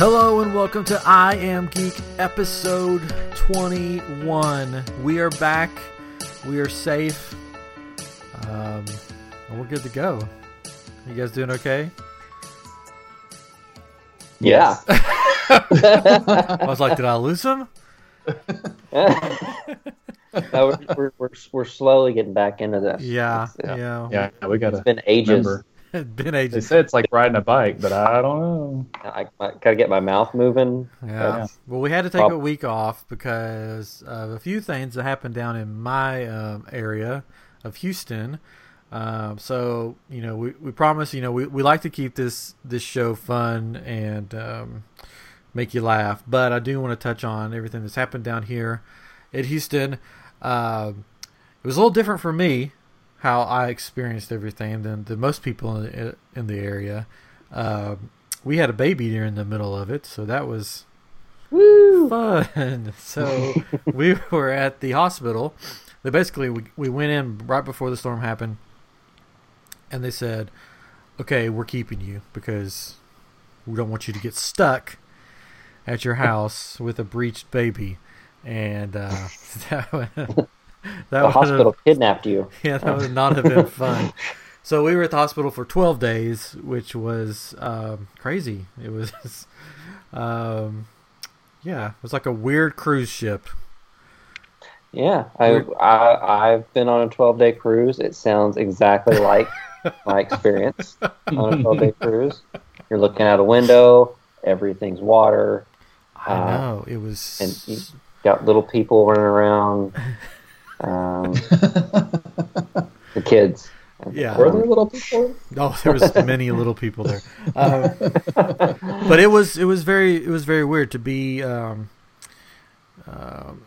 Hello and welcome to I Am Geek episode 21. We are back. We are safe. Um, and we're good to go. You guys doing okay? Yeah. I was like, did I lose him? No, we're, we're, we're, we're slowly getting back into this. Yeah, It's, uh, yeah. Yeah, we It's gotta been ages. remember. Been They ages. said it's like riding a bike, but I don't know. I, I gotta get my mouth moving. Yeah. Yeah. Well, we had to take Prob- a week off because of a few things that happened down in my um, area of Houston. Um, so you know, we, we promise. You know, we, we like to keep this this show fun and um, make you laugh. But I do want to touch on everything that's happened down here at Houston. Um it was a little different for me how I experienced everything than, than most people in the, in the area. Um we had a baby during the middle of it, so that was Woo! fun. So we were at the hospital. They basically we, we went in right before the storm happened, and they said, "Okay, we're keeping you because we don't want you to get stuck at your house with a breached baby." And uh, that that The hospital kidnapped you. yeah, that would not have been fun. So we were at the hospital for 12 days, which was um, crazy. It was, um, yeah, it was like a weird cruise ship. Yeah, I, I I've been on a 12 day cruise. It sounds exactly like my experience on a 12 day cruise. You're looking out a window. Everything's water. I Uh, know it was. and you- Got little people running around. Um, the kids. Yeah. Were there little people? Oh, there was many little people there, um, but it was it was very it was very weird to be um, um,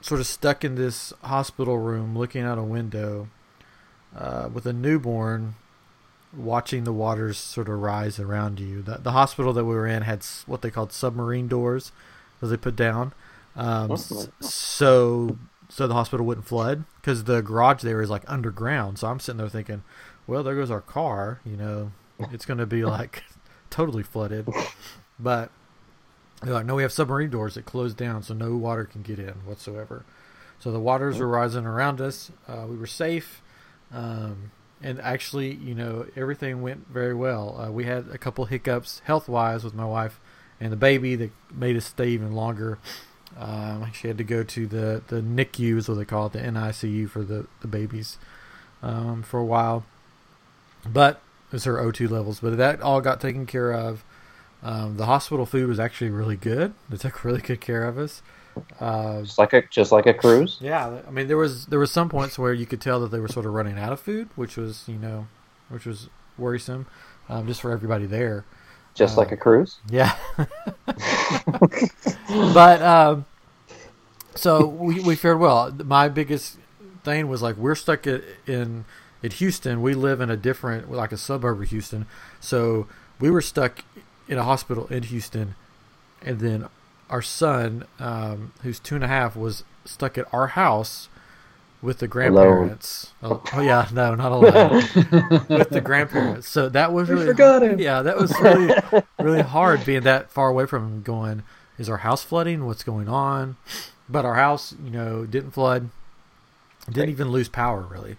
sort of stuck in this hospital room, looking out a window uh, with a newborn, watching the waters sort of rise around you. The, the hospital that we were in had what they called submarine doors that they put down, um, so so the hospital wouldn't flood because the garage there is like underground. So I'm sitting there thinking, well, there goes our car. You know, it's going to be like totally flooded. But they're like, no, we have submarine doors that close down, so no water can get in whatsoever. So the waters were rising around us. Uh, we were safe. Um, and actually, you know, everything went very well. Uh, we had a couple hiccups health wise with my wife and the baby that made us stay even longer. Um, she had to go to the, the NICU, is what they call it, the NICU for the, the babies um, for a while. But it was her O2 levels. But that all got taken care of. Um, the hospital food was actually really good. They took really good care of us. Uh, Just like a just like a cruise. yeah, I mean there was there was some points where you could tell that they were sort of running out of food, which was you know, which was worrisome, um, just for everybody there. Just Uh, like a cruise. Yeah. but um, so we we fared well. My biggest thing was like we're stuck at, in at Houston. We live in a different like a suburb of Houston, so we were stuck in a hospital in Houston, and then our son, um, who's two and a half, was stuck at our house with the grandparents. Oh, oh yeah, no, not alone with the grandparents. So that was We really forgot him. Yeah, that was really really hard being that far away from him. Going, is our house flooding? What's going on? But our house, you know, didn't flood. Didn't Great. even lose power really.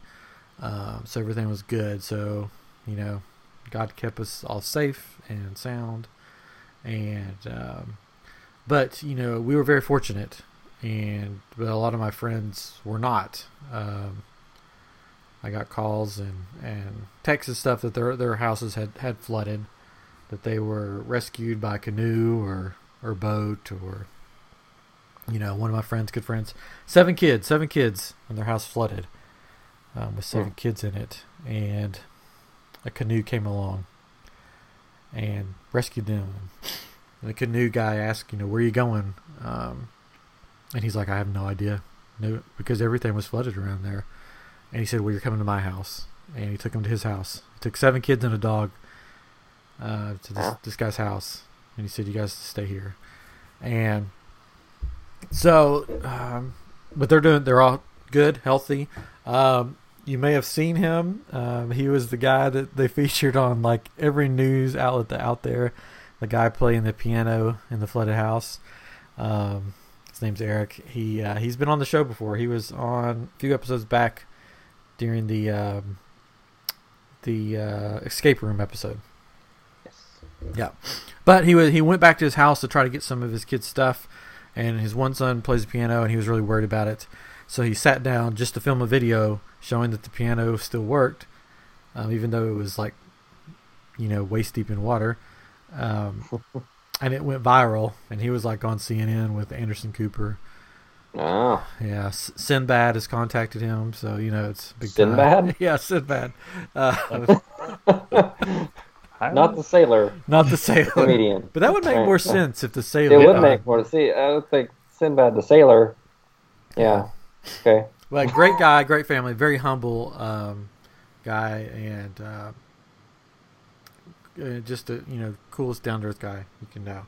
Um, so everything was good. So you know, God kept us all safe and sound. And um, but you know, we were very fortunate, and but a lot of my friends were not. Um, I got calls and, and texts and stuff that their their houses had, had flooded, that they were rescued by canoe or or boat or you know one of my friends, good friends, seven kids, seven kids, and their house flooded um, with seven kids in it, and a canoe came along and rescued them. And the canoe guy asked, you know, where are you going? Um, and he's like, I have no idea, no, because everything was flooded around there. And he said, well, you're coming to my house, and he took him to his house. He took seven kids and a dog uh, to this, this guy's house, and he said, you guys stay here. And so, um, but they're doing, they're all good, healthy. Um, you may have seen him. Um, he was the guy that they featured on like every news outlet out there the guy playing the piano in the flooded house. Um, his name's Eric. He uh, he's been on the show before. He was on a few episodes back during the um, the uh, escape room episode. Yes. Yeah, but he was he went back to his house to try to get some of his kids' stuff, and his one son plays the piano, and he was really worried about it. So he sat down just to film a video showing that the piano still worked, um, even though it was like, you know, waist deep in water. Um, and it went viral, and he was like on CNN with Anderson Cooper. Oh, Yeah, Sinbad has contacted him, so you know it's big time. Sinbad? yeah, Sinbad. Uh, not the sailor not the sailor, comedian. but that would make more sense if the sailor. It would died. make more to see. I would think Sinbad the sailor. Yeah. Okay. Well, great guy, great family, very humble um, guy, and uh, uh, just a you know coolest down to earth guy you can know.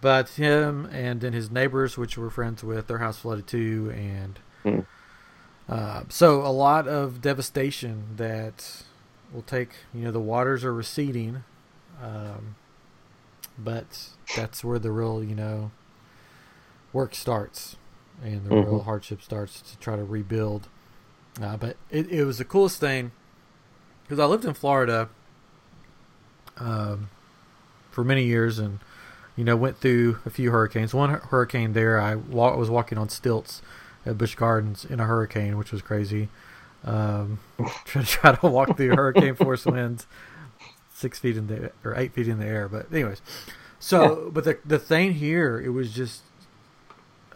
But him and then his neighbors, which we're friends with, their house flooded too, and Hmm. uh, so a lot of devastation that will take. You know, the waters are receding, um, but that's where the real you know work starts and the real Mhm. hardship starts to try to rebuild. Uh, but it, it was the coolest thing because I lived in Florida um, for many years and you know went through a few hurricanes. One hurricane there, I wa- was walking on stilts at Busch Gardens in a hurricane, which was crazy. Um, trying to try to walk through hurricane force winds, six feet in the or eight feet in the air. But anyways, so but the the thing here, it was just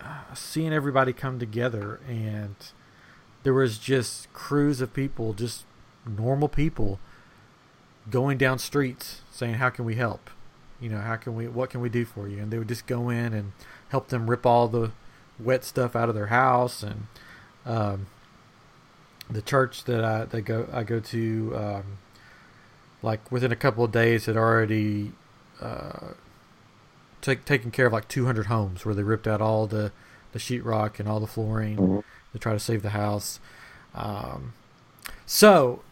uh, seeing everybody come together and there was just crews of people just normal people going down streets saying how can we help you know how can we what can we do for you and they would just go in and help them rip all the wet stuff out of their house and um, the church that I that go I go to um, like within a couple of days had already uh, take, taken care of like 200 homes where they ripped out all the the sheetrock and all the flooring Mhm. to try to save the house. Um, so,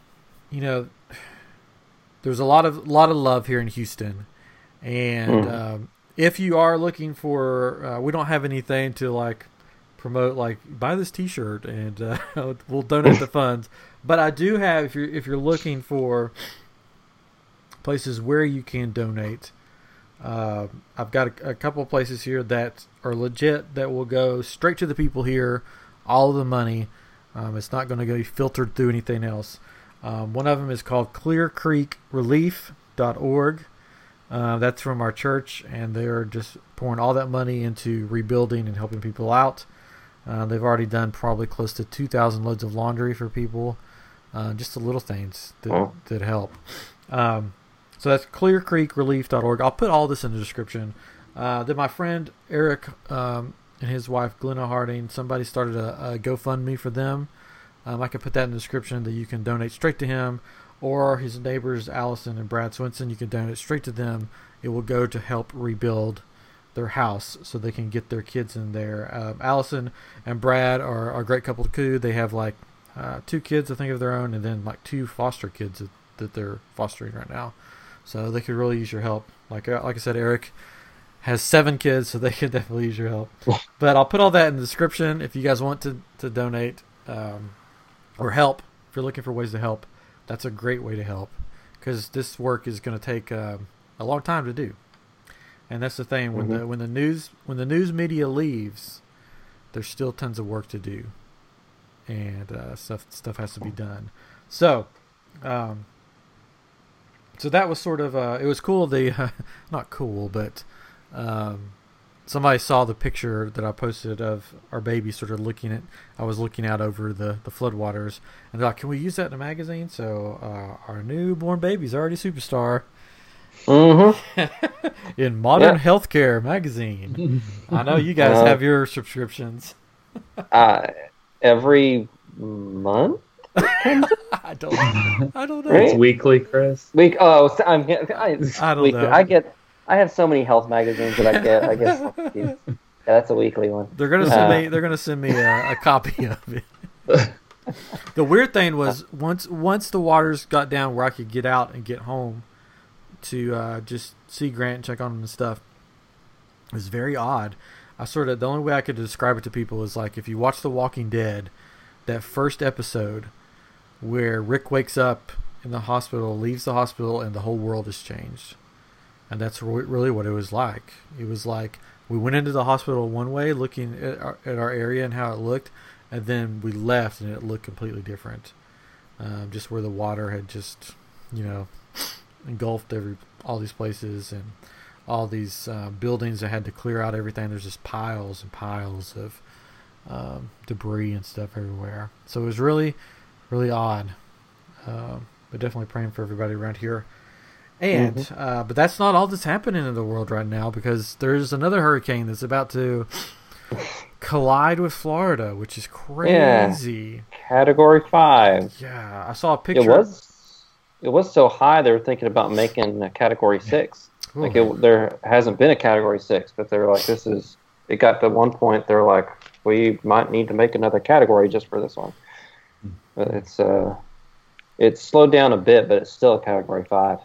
you know, there's a lot of lot of love here in Houston, and um, if you are looking for, uh, we don't have anything to like promote like buy this T-shirt and uh, we'll donate the funds. But I do have if you're if you're looking for places where you can donate. Uh, I've got a, a couple of places here that are legit that will go straight to the people here, all of the money. Um, it's not going to be filtered through anything else. Um, one of them is called clearcreekrelief.org. Uh, that's from our church, and they're just pouring all that money into rebuilding and helping people out. Uh, they've already done probably close to 2,000 loads of laundry for people. Uh, just the little things that, Wow. that help. Um, so that's clearcreekrelief.org. I'll put all this in the description. Uh, then my friend Eric um, and his wife Glenna Harding, somebody started a, a GoFundMe for them. Um, I can put that in the description that you can donate straight to him, or his neighbors Allison and Brad Swinson. You can donate straight to them. It will go to help rebuild their house so they can get their kids in there. Um, Allison and Brad are, are a great couple too. They have like uh, two kids, I think, of their own, and then like two foster kids that, that they're fostering right now. So they could really use your help. Like uh, like I said, Eric has seven kids, so they could definitely use your help. but I'll put all that in the description if you guys want to to donate um, or help. If you're looking for ways to help, that's a great way to help because this work is going to take um, a long time to do. And that's the thing when Mhm. the when the news when the news media leaves, there's still tons of work to do, and uh, stuff stuff has to be done. So, um, so that was sort of uh, it was cool. The uh, not cool, but um, somebody saw the picture that I posted of our baby sort of looking at. I was looking out over the the floodwaters, and they're like, "Can we use that in a magazine?" So uh, our newborn baby's already superstar Mm-hmm. in Modern Yeah. Healthcare magazine. I know you guys Uh, have your subscriptions. Uh, every month, I don't. I don't know. Right? It's weekly, Chris. week. Oh, I'm. I, I don't weekly. know. I get. I have so many health magazines that I get. I guess yeah, that's a weekly one. They're gonna send Uh, me. They're gonna send me a, a copy of it. the weird thing was once once the waters got down where I could get out and get home to uh, just see Grant and check on him and stuff. It was very odd. I sort of the only way I could describe it to people is like if you watch The Walking Dead, that first episode where Rick wakes up in the hospital, leaves the hospital, and the whole world has changed. And that's really what it was like. It was like we went into the hospital one way, looking at our, at our area and how it looked, and then we left and it looked completely different. Um, just where the water had just, you know, engulfed every all these places and all these uh, buildings that had to clear out everything. There's just piles and piles of um, debris and stuff everywhere. So it was really, really odd. Um, but definitely praying for everybody around here. And Mhm. uh, but that's not all that's happening in the world right now because there's another hurricane that's about to collide with Florida, which is crazy. Category five. Yeah, I saw a picture. It was. It was so high they were thinking about making a category six. Ooh. Like it, there hasn't been a category six, but they're like, this is. It got to one point they're like, we might need to make another category just for this one. But it's uh, it's slowed down a bit, but it's still a category five.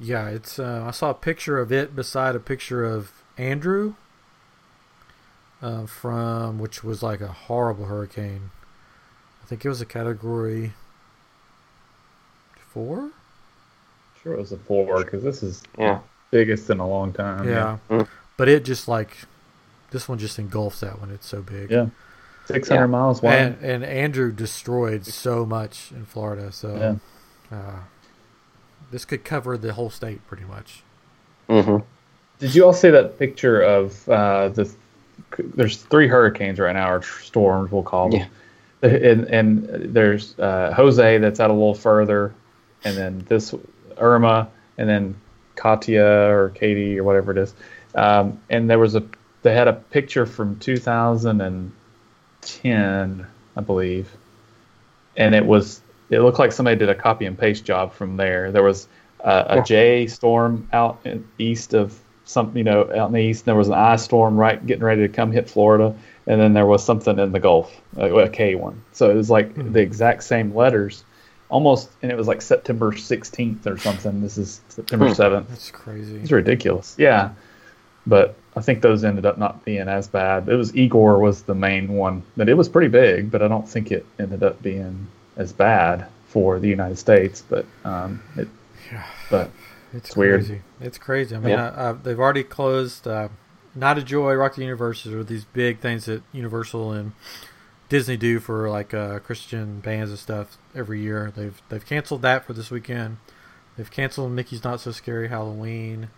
Yeah, it's. Uh, I saw a picture of it beside a picture of Andrew. Uh, from which was like a horrible hurricane. I think it was a category four. Sure, it was a four because this is Yeah. biggest in a long time. yeah, Mm. but it just like this one just engulfs that one. It's so big. Yeah. six hundred Yeah. miles wide. And and Andrew destroyed so much in Florida. So uh, this could cover the whole state pretty much. Mm-hmm. Did you all see that picture of uh, the? There's three hurricanes right now, or storms we'll call them. And, and there's uh, Jose that's out a little further, and then this Irma, and then Katia or Katie or whatever it is. Um, and there was a they had a picture from 2010, I believe, and it was it looked like somebody did a copy and paste job from there. There was uh, a Yeah. J storm out in, east of some, you know, out in the east. And There was an I storm right getting ready to come hit Florida, and then there was something in the Gulf, a, a K one. So it was like Hmm. the exact same letters, almost, and it was like September 16th or something. This is September Hmm. 7th. That's crazy. It's ridiculous. Yeah, but I think those ended up not being as bad. It was Igor was the main one, but it was pretty big. But I don't think it ended up being as bad for the United States. But um, it, Yeah. but It's, It's weird. Crazy. It's crazy. I mean, Yeah. I, I, they've already closed uh, Night of Joy, Rock the Universe, or these big things that Universal and Disney do for like uh, Christian bands and stuff every year. They've they've canceled that for this weekend. They've canceled Mickey's Not So Scary Halloween.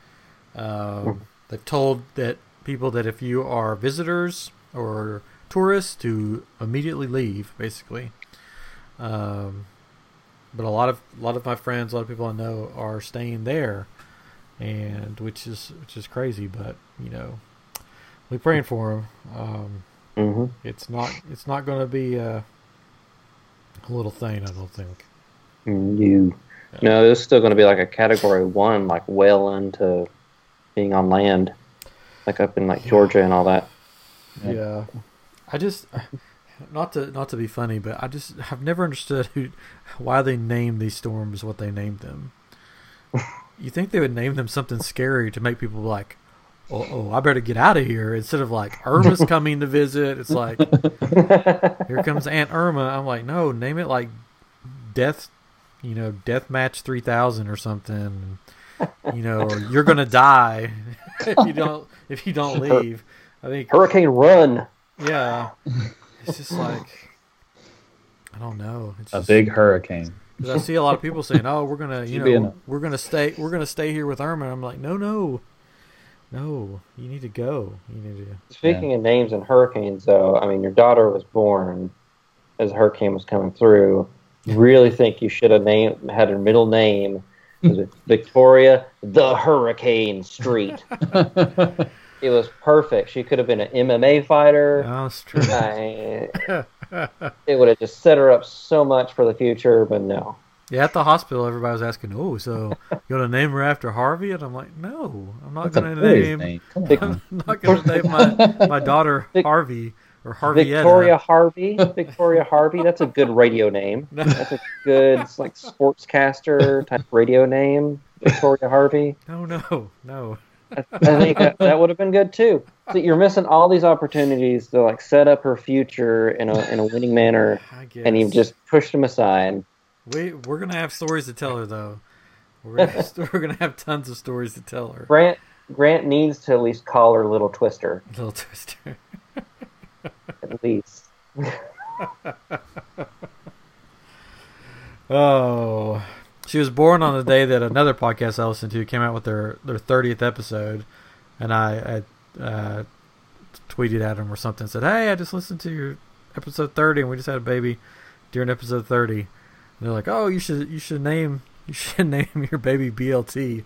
Um, they've told that people that if you are visitors or tourists to immediately leave, basically. Um, but a lot of a lot of my friends, a lot of people I know are staying there, and which is which is crazy. But you know, we praying for them. Um, Mm-hmm. it's not it's not going to be a, a little thing. I don't think. You. No, there's still going to be like a category one, like well into being on land, like up in like. Georgia and all that. Yeah. Yeah, I just not to not to be funny, but I just have never understood who why they named these storms what they named them. you think they would name them something scary to make people like, oh, oh I better get out of here instead of like Irma's coming to visit. It's like here comes Aunt Irma. I'm like, no, name it like Death, you know, Death Match 3000 or something. You know, or you're gonna die if you don't if you don't leave. I think Hurricane Run. yeah, it's just like I don't know. It's a just, big hurricane. 'cause I see a lot of people saying, "Oh, we're gonna, you Should be know, we're gonna stay, we're gonna stay here with Irma." I'm like, no, no, no. You need to go. You need to. Speaking of names and hurricanes, though, I mean, your daughter was born as a hurricane was coming through. Really think you should have named had her middle name Victoria the Hurricane Street. It was perfect. She could have been an MMA fighter. Oh, it's true. I, it would have just set her up so much for the future, but no. Yeah, at the hospital, everybody was asking, "Oh, so you gonna name her after Harvey?" And I'm like, "No, I'm not That's gonna name. name. Come Vic- on. I'm not gonna name my my daughter Vic- Harvey or Harvey. Victoria Harvey. Victoria Harvey. That's a good radio name. That's a good like sportscaster type radio name. Victoria Harvey. No, no, no. I, I think that, that would have been good too. So you're missing all these opportunities to like set up her future in a in a winning manner, and you've just pushed them aside. we we're gonna have stories to tell her though. We're gonna have, we're gonna have tons of stories to tell her. Grant Grant needs to at least call her Little Twister, Little Twister. at least. Oh, she was born on the day that another podcast I listened to came out with their their thirtieth episode, and I, I uh, tweeted at them or something said, "Hey, I just listened to your episode thirty, and we just had a baby during episode 30. And they're like, "Oh, you should you should name you should name your baby BLT."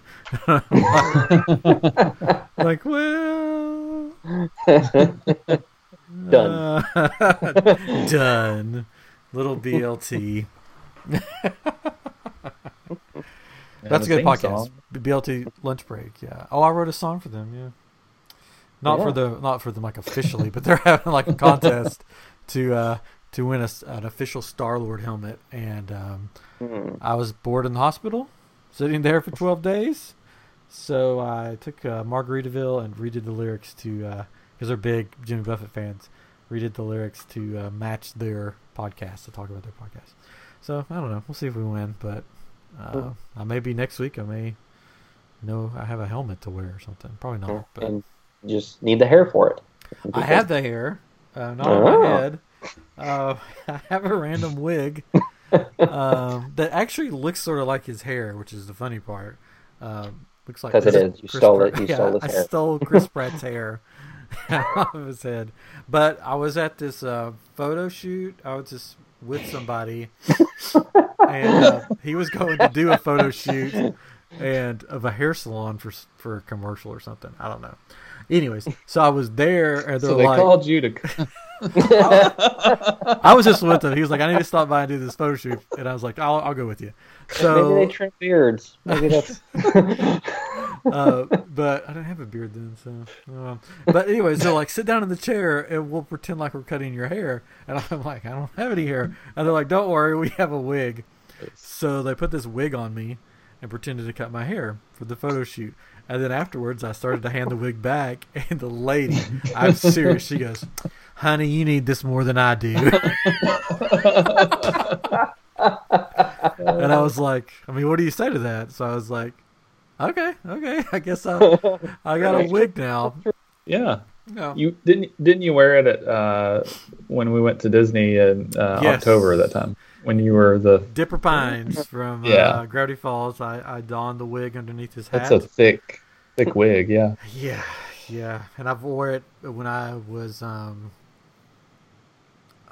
like, well, Done. uh, done. Little BLT. That's a good podcast. song. BLT lunch break. Yeah. Oh, I wrote a song for them. Yeah. Not for the not for them like officially, but they're having like a contest to uh to win a an official Star Lord helmet, and um, Hmm. I was bored in the hospital, sitting there for twelve days. So I took uh, Margaritaville and redid the lyrics to because they're big Jimmy Buffett fans. Redid the lyrics to uh, match their podcast to talk about their podcast. So I don't know. We'll see if we win, but uh, Cool. I may be next week. I may know I have a helmet to wear or something. Probably not, but and just need the hair for it. I have the hair, uh, not on my Oh. head. Uh, I have a random wig um, that actually looks sort of like his hair, which is the funny part. Um, looks like 'Cause it Chris- is. You Chris stole Pratt- it. You yeah, stole his I hair. stole Chris Pratt's hair off of his head. But I was at this uh, photo shoot. I was just with somebody, and uh, he was going to do a photo shoot and of a hair salon for for a commercial or something. I don't know. Anyways, so I was there, and they're So they like, called you to. I was just with him. He was like, I need to stop by and do this photo shoot, and I was like, I'll, I'll go with you. So, Maybe they trim beards. Maybe that's. uh, but I don't have a beard then, so. Um, but anyway, so like, sit down in the chair, and we'll pretend like we're cutting your hair. And I'm like, I don't have any hair. And they're like, Don't worry, we have a wig. So they put this wig on me and pretended to cut my hair for the photo shoot. And then afterwards, I started to hand the wig back, and the lady, I'm serious, she goes, "Honey, you need this more than I do." and I was like, "I mean, what do you say to that?" So I was like, "Okay, okay, I guess I I got a wig now." yeah, No. you didn't didn't you wear it at uh, when we went to Disney in uh, Yes. October that time when you were the Dipper Pines from Yeah. uh, Gravity Falls. I, I donned the wig underneath his hat. that's a thick thick wig yeah Yeah, yeah, and I wore it when I was um.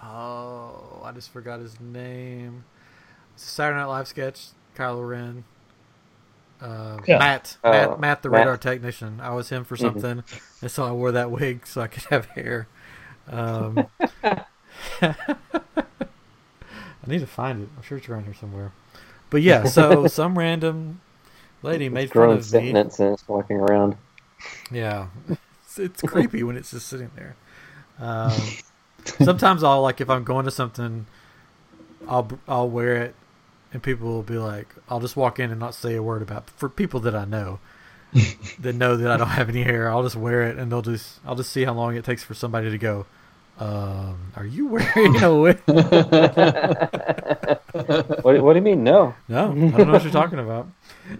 Oh, I just forgot his name. It's a Saturday Night Live sketch. Kylo Ren. Uh, Yeah. Matt, Matt, Matt, the Matt. radar technician. I was him for Mhm. something, and so I wore that wig so I could have hair. Um, I need to find it. I'm sure it's around here somewhere. But yeah, so some random lady made fun Grown of me. sentence and it's walking around. Yeah, it's, it's creepy when it's just sitting there. Um, sometimes I'll like if I'm going to something, I'll I'll wear it, and people will be like, I'll just walk in and not say a word about for people that I know that know that I don't have any hair. I'll just wear it, and they'll just I'll just see how long it takes for somebody to go. Um, are you wearing a wig? What, what do you mean? No, No, I don't know what you're talking about.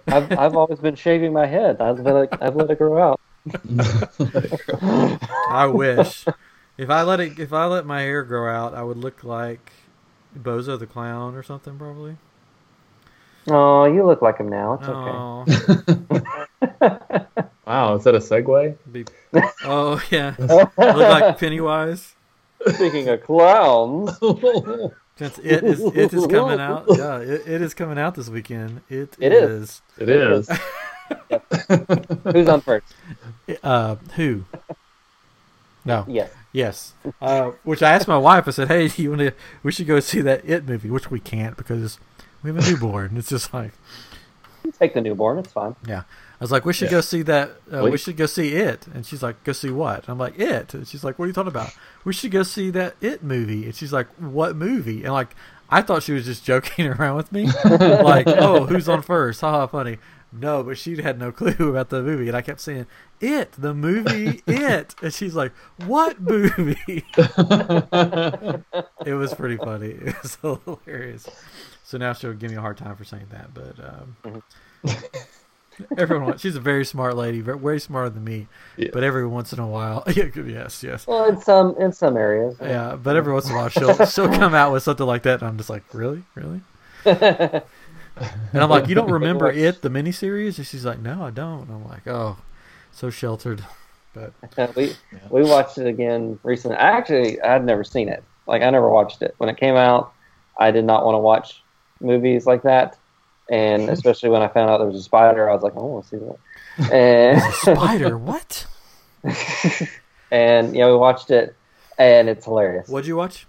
I've I've always been shaving my head. I've let it, I've let it grow out. I wish. If I let it, if I let my hair grow out, I would look like Bozo the clown or something, probably. Oh, you look like him now. It's okay. Oh, wow is that a segue be, oh yeah, look like Pennywise. Speaking of clowns, Since it is, it is coming out. Yeah, it, it is coming out this weekend. It, It is. it is who's on first? Uh, who? No. Yes. Yes. Uh, which I asked my wife. I said, "Hey, you want to? We should go see that It movie." Which we can't because we have a newborn. It's just like Take the newborn. It's fine. Yeah. I was like, we should Yeah. go see that. Uh, we should go see it. And she's like, go see what? I'm like, it. And she's like, what are you talking about? We should go see that it movie. And she's like, what movie? And like, I thought she was just joking around with me. like, oh, who's on first? Haha, funny. no, but she had no clue about the movie, and I kept saying, "It, the movie, it," and she's like, "What movie?" it was pretty funny. It was hilarious. So now she'll give me a hard time for saying that, but um, everyone, she's a very smart lady, very, way smarter than me. Yeah. But every once in a while, yes, yes, Well, in some in some areas. yeah. But every once in a while, she'll she'll come out with something like that, and I'm just like, really, really. And I'm like, you don't remember it, the miniseries? And she's like, no, I don't. And I'm like, oh, so sheltered. But we we watched it again recently. I actually I'd never seen it. Like I never watched it when it came out. I did not want to watch movies like that, and especially when I found out there was a spider, I was like, I want to see that. And spider, what? and yeah, we watched it, and it's hilarious. What'd you watch?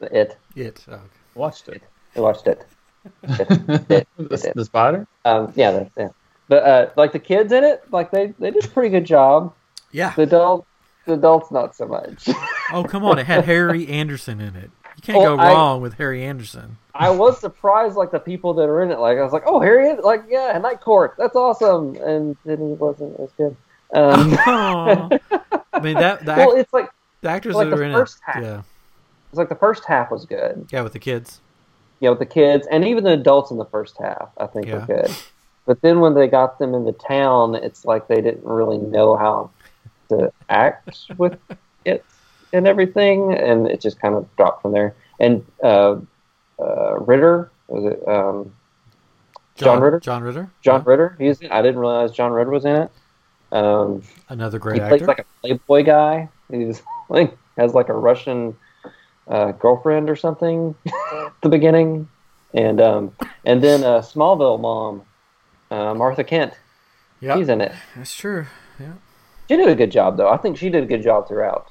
It It. Oh, okay. Watched it. we watched it. It, it, The, the spider? Um, yeah, that's- yeah. But uh, like the kids in it, like they they did a pretty good job. Yeah. The adult, the adults not so much. Oh, come on! It had Harry Anderson in it. You can't Well, go I- wrong with Harry Anderson. I was surprised, like the people that are in it. Like I was like, oh, Harry, like yeah, Night Court, that's awesome, and then he wasn't as good. Um, I mean that the, well, act, it's like the actors like that the are in first it. half. Yeah, it's like the first half was good, yeah, with the kids. Yeah, with the kids and even the adults in the first half, I think Yeah. were good. But then when they got them in the town, it's like they didn't really know how to act with it and everything, and it just kind of dropped from there. And uh, uh, Ritter was it? Um, John Ritter? John Ritter. John Yeah. Ritter. He's in I didn't realize John Ritter was in it. Um, Another great actor. he great plays like a playboy guy. He's like has like a Russian uh, girlfriend or something at the beginning, and um, and then uh, Smallville mom, uh, Martha Kent. yeah, She's in it. that's true. Yeah, She did a good job though. I think she did a good job throughout.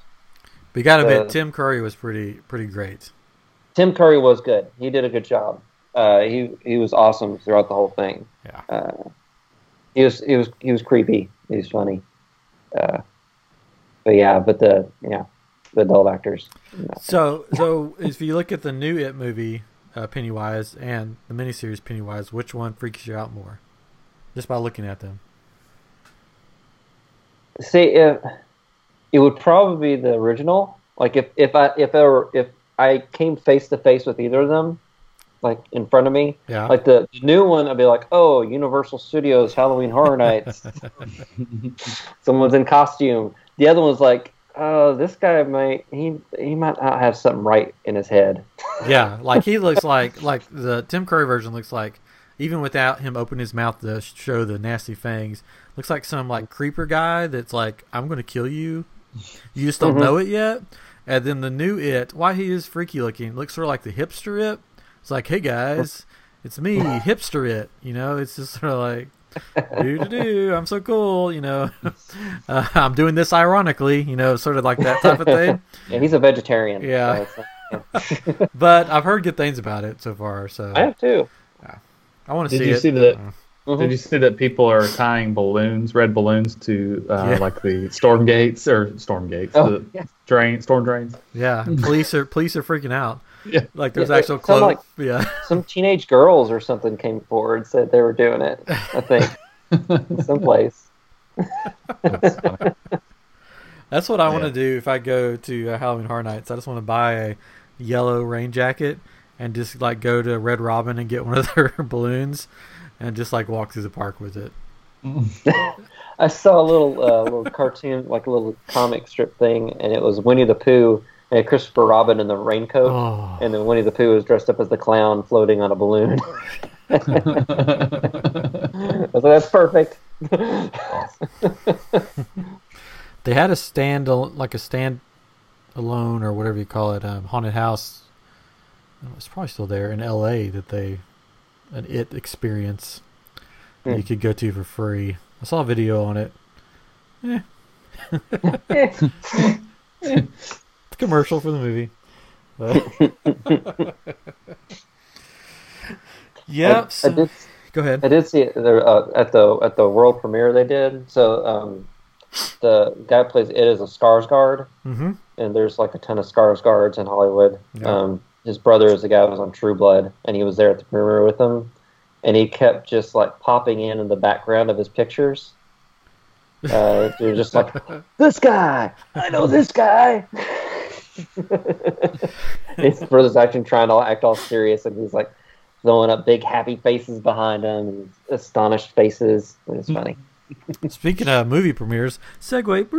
You got to Uh, admit, Tim Curry was pretty pretty great. Tim Curry was good. He did a good job. Uh, he he was awesome throughout the whole thing. Yeah. Uh, he was he was he was creepy. He was funny. Uh, but yeah, but the yeah, the adult actors. no. So, so if you look at the new It movie, uh, Pennywise, and the miniseries Pennywise, which one freaks you out more? Just by looking at them. See, if it would probably be the original. Like if if I if I were, if I came face to face with either of them, like in front of me, Yeah. like the, the new one, I'd be like, oh, Universal Studios Halloween Horror Nights. Someone's in costume. The other one's like, oh, this guy might he he might not have something right in his head. yeah, like he looks like like the Tim Curry version looks like even without him opening his mouth to show the nasty fangs, looks like some like creeper guy that's like I'm going to kill you. You just don't Mhm. know it yet. And then the new It, why he is freaky looking, looks sort of like the hipster It. It's like, hey guys, it's me, hipster It. You know, it's just sort of like do do do. I'm so cool. You know, uh, I'm doing this ironically. You know, sort of like that type of thing. Yeah, he's a vegetarian. Yeah. so yeah. But I've heard good things about it so far. So I have too. I want to Did see you it. see that- Mhm. Did you see that people are tying balloons, red balloons, to uh, Yeah. like the storm gates or storm gates, Oh, the yeah. drain, storm drains? Yeah, police are police are freaking out. Yeah. Like there's Yeah, actual some, clothes. like- yeah, Some teenage girls or something came forward and said they were doing it. I think someplace. That's that's what I want to do if I go to uh, Halloween Horror Nights. I just want to buy a yellow rain jacket and just like go to Red Robin and get one of their balloons and just like walk through the park with it. I saw a little uh, little cartoon, like a little comic strip thing, and it was Winnie the Pooh and Christopher Robin in the raincoat, Oh, and then Winnie the Pooh was dressed up as the clown floating on a balloon. I was like, that's perfect. they had a stand like a stand alone or whatever you call it, um, haunted house. It's probably still there in L.A. that they an it experience Hmm. you could go to for free. I saw a video on it. Eh, commercial for the movie. Yep. I, so- I did. go ahead. I did see it there, uh, at the at the world premiere they did. So um, the guy plays it is a Skarsgård, Mm-hmm. and there's like a ton of Skarsgårds in Hollywood. Yeah. Um, his brother is the guy who was on True Blood, and he was there at the premiere with him. and he kept just like popping in in the background of his pictures. Uh, they're just like this guy. I know this guy. his brother's acting trying to act all serious, and he's like throwing up big happy faces behind him and astonished faces. It's funny. Speaking of movie premieres, segue.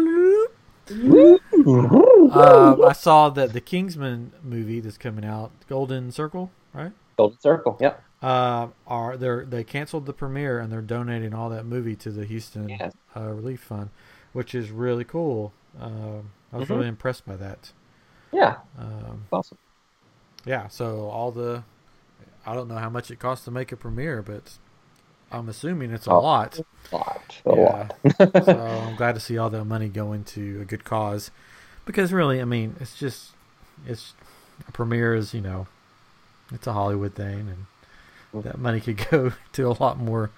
Uh, I saw that the Kingsman movie that's coming out, Golden Circle, right? Golden Circle. Yep. Uh, are they they canceled the premiere and they're donating all that movie to the Houston Yes. uh, Relief Fund, which is really cool. Um, I was Mhm. really impressed by that. Yeah. Um, Awesome. yeah, so all the I don't know how much it costs to make a premiere, but I'm assuming it's a Oh. lot. A lot. A Yeah. lot. so I'm glad to see all that money going to a good cause, because really, I mean, it's just it's a premiere is you know, it's a Hollywood thing, and that money could go to a lot more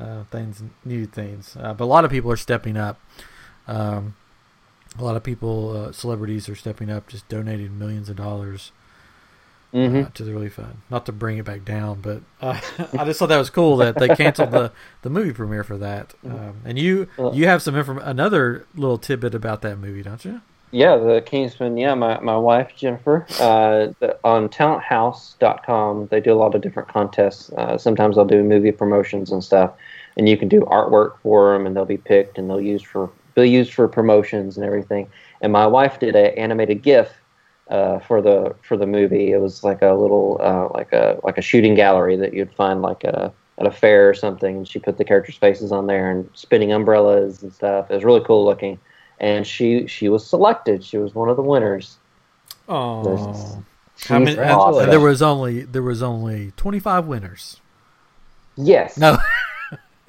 uh, things, new things. Uh, but a lot of people are stepping up. Um, a lot of people, uh, celebrities, are stepping up, just donating millions of dollars hmm uh, to the relief fund. Not to bring it back down, but uh, I just thought that was cool that they canceled the, the movie premiere for that. Um, and you you have some inform- another little tidbit about that movie, don't you? Yeah, the Kingsman. Yeah, my, my wife Jennifer. Uh, the, on TalentHouse.com, they do a lot of different contests. Uh, sometimes they'll do movie promotions and stuff, and you can do artwork for them, and they'll be picked and they'll use for they'll use for promotions and everything. And my wife did an animated GIF uh, for the for the movie. It was like a little uh, like a like a shooting gallery that you'd find like at a at a fair or something. And she put the characters' faces on there and spinning umbrellas and stuff. It was really cool looking and she she was selected. She was one of the winners. Oh, She's how many? awesome. There was only there was only twenty five winners. yes. No,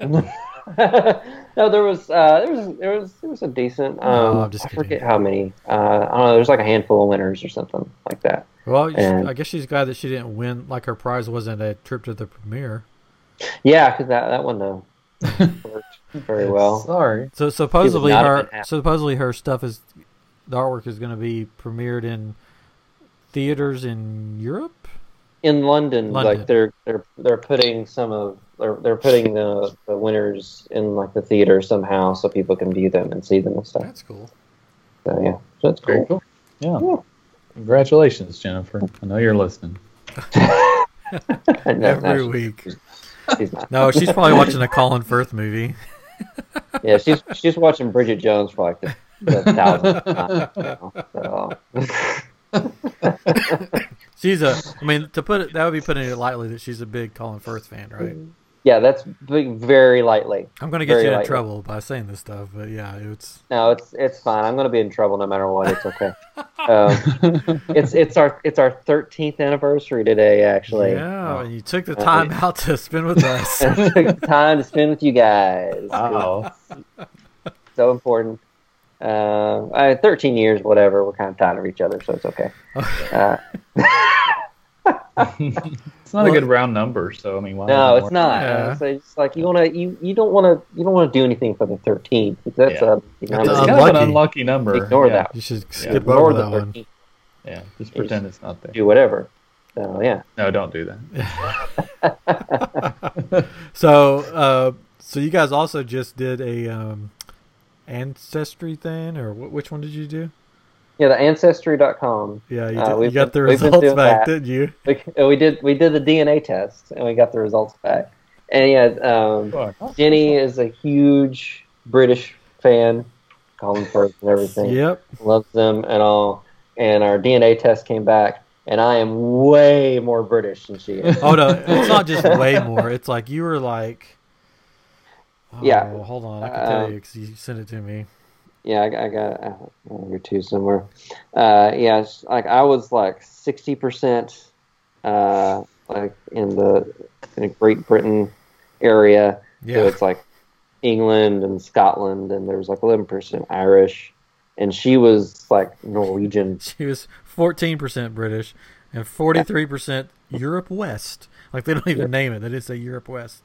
no, there was uh, there was there was there was a decent. Um, No, I'm just I forget how many. Uh, I don't know. There's like a handful of winners or something like that. well, And- I guess she's glad that she didn't win. Like her prize wasn't a trip to the premiere. Yeah, because that that one though worked very well. Sorry. So supposedly her supposedly her stuff is the artwork is going to be premiered in theaters in Europe. In London, London. like they're they're they're putting some of they're they're putting the, the winners in like the theater somehow so people can view them and see them and stuff. That's cool. So yeah, so that's cool. cool. Yeah. Yeah. Congratulations, Jennifer. I know you're listening. No, no, Every she- week. she's not. No, she's probably watching a Colin Firth movie. Yeah, she's she's watching Bridget Jones for like the, the thousandth time. now, So. She's a. I mean, to put it that would be putting it lightly that she's a big Colin Firth fan, right? Yeah, that's very lightly. I'm going to get Very you in lightly. trouble by saying this stuff, but yeah, it's No, it's it's fine. I'm going to be in trouble no matter what. It's okay. um, it's it's our it's our 13th anniversary today, actually. yeah. And you took the Uh, time out to spend with us. And took time to spend with you guys. Wow. So important. Uh, I, 13 years, whatever. We're kind of tired of each other, so it's okay. Uh, It's not Well- a good round number, so I mean, why No, it's more? not. Yeah. So it's like you want to you, you don't want to you don't want to do anything for the 13th. That's Yeah. a you know, It's Unlucky. kind of an unlucky number. Ignore yeah. that. You should skip ignore over the that one. Yeah, just pretend it's not there. Do whatever. So yeah. No, don't do that. So, uh, so you guys also just did a um, ancestry thing, or wh- which one did you do? Yeah, the ancestry.com. Yeah, you, Uh, you we've got been- the been results back, that. didn't you? We, uh, we did we did the DNA test and we got the results back. And yeah, um, Jenny is a huge British fan, Colin Firth and everything. Yep. Loves them and all. And our DNA test came back, and I am way more British than she is. Oh no, it's not just way more. It's like you were like, oh, Yeah. Hold on, I can tell Um, you because you sent it to me. Yeah, I, I got uh, over two somewhere. Uh, yeah, like I was like sixty percent, uh, like in the in the Great Britain area. So Yeah. it's like England and Scotland, and there was like eleven percent Irish, and she was like Norwegian. She was fourteen percent British and forty three percent Europe West. Like they don't even name it; they just say Europe West.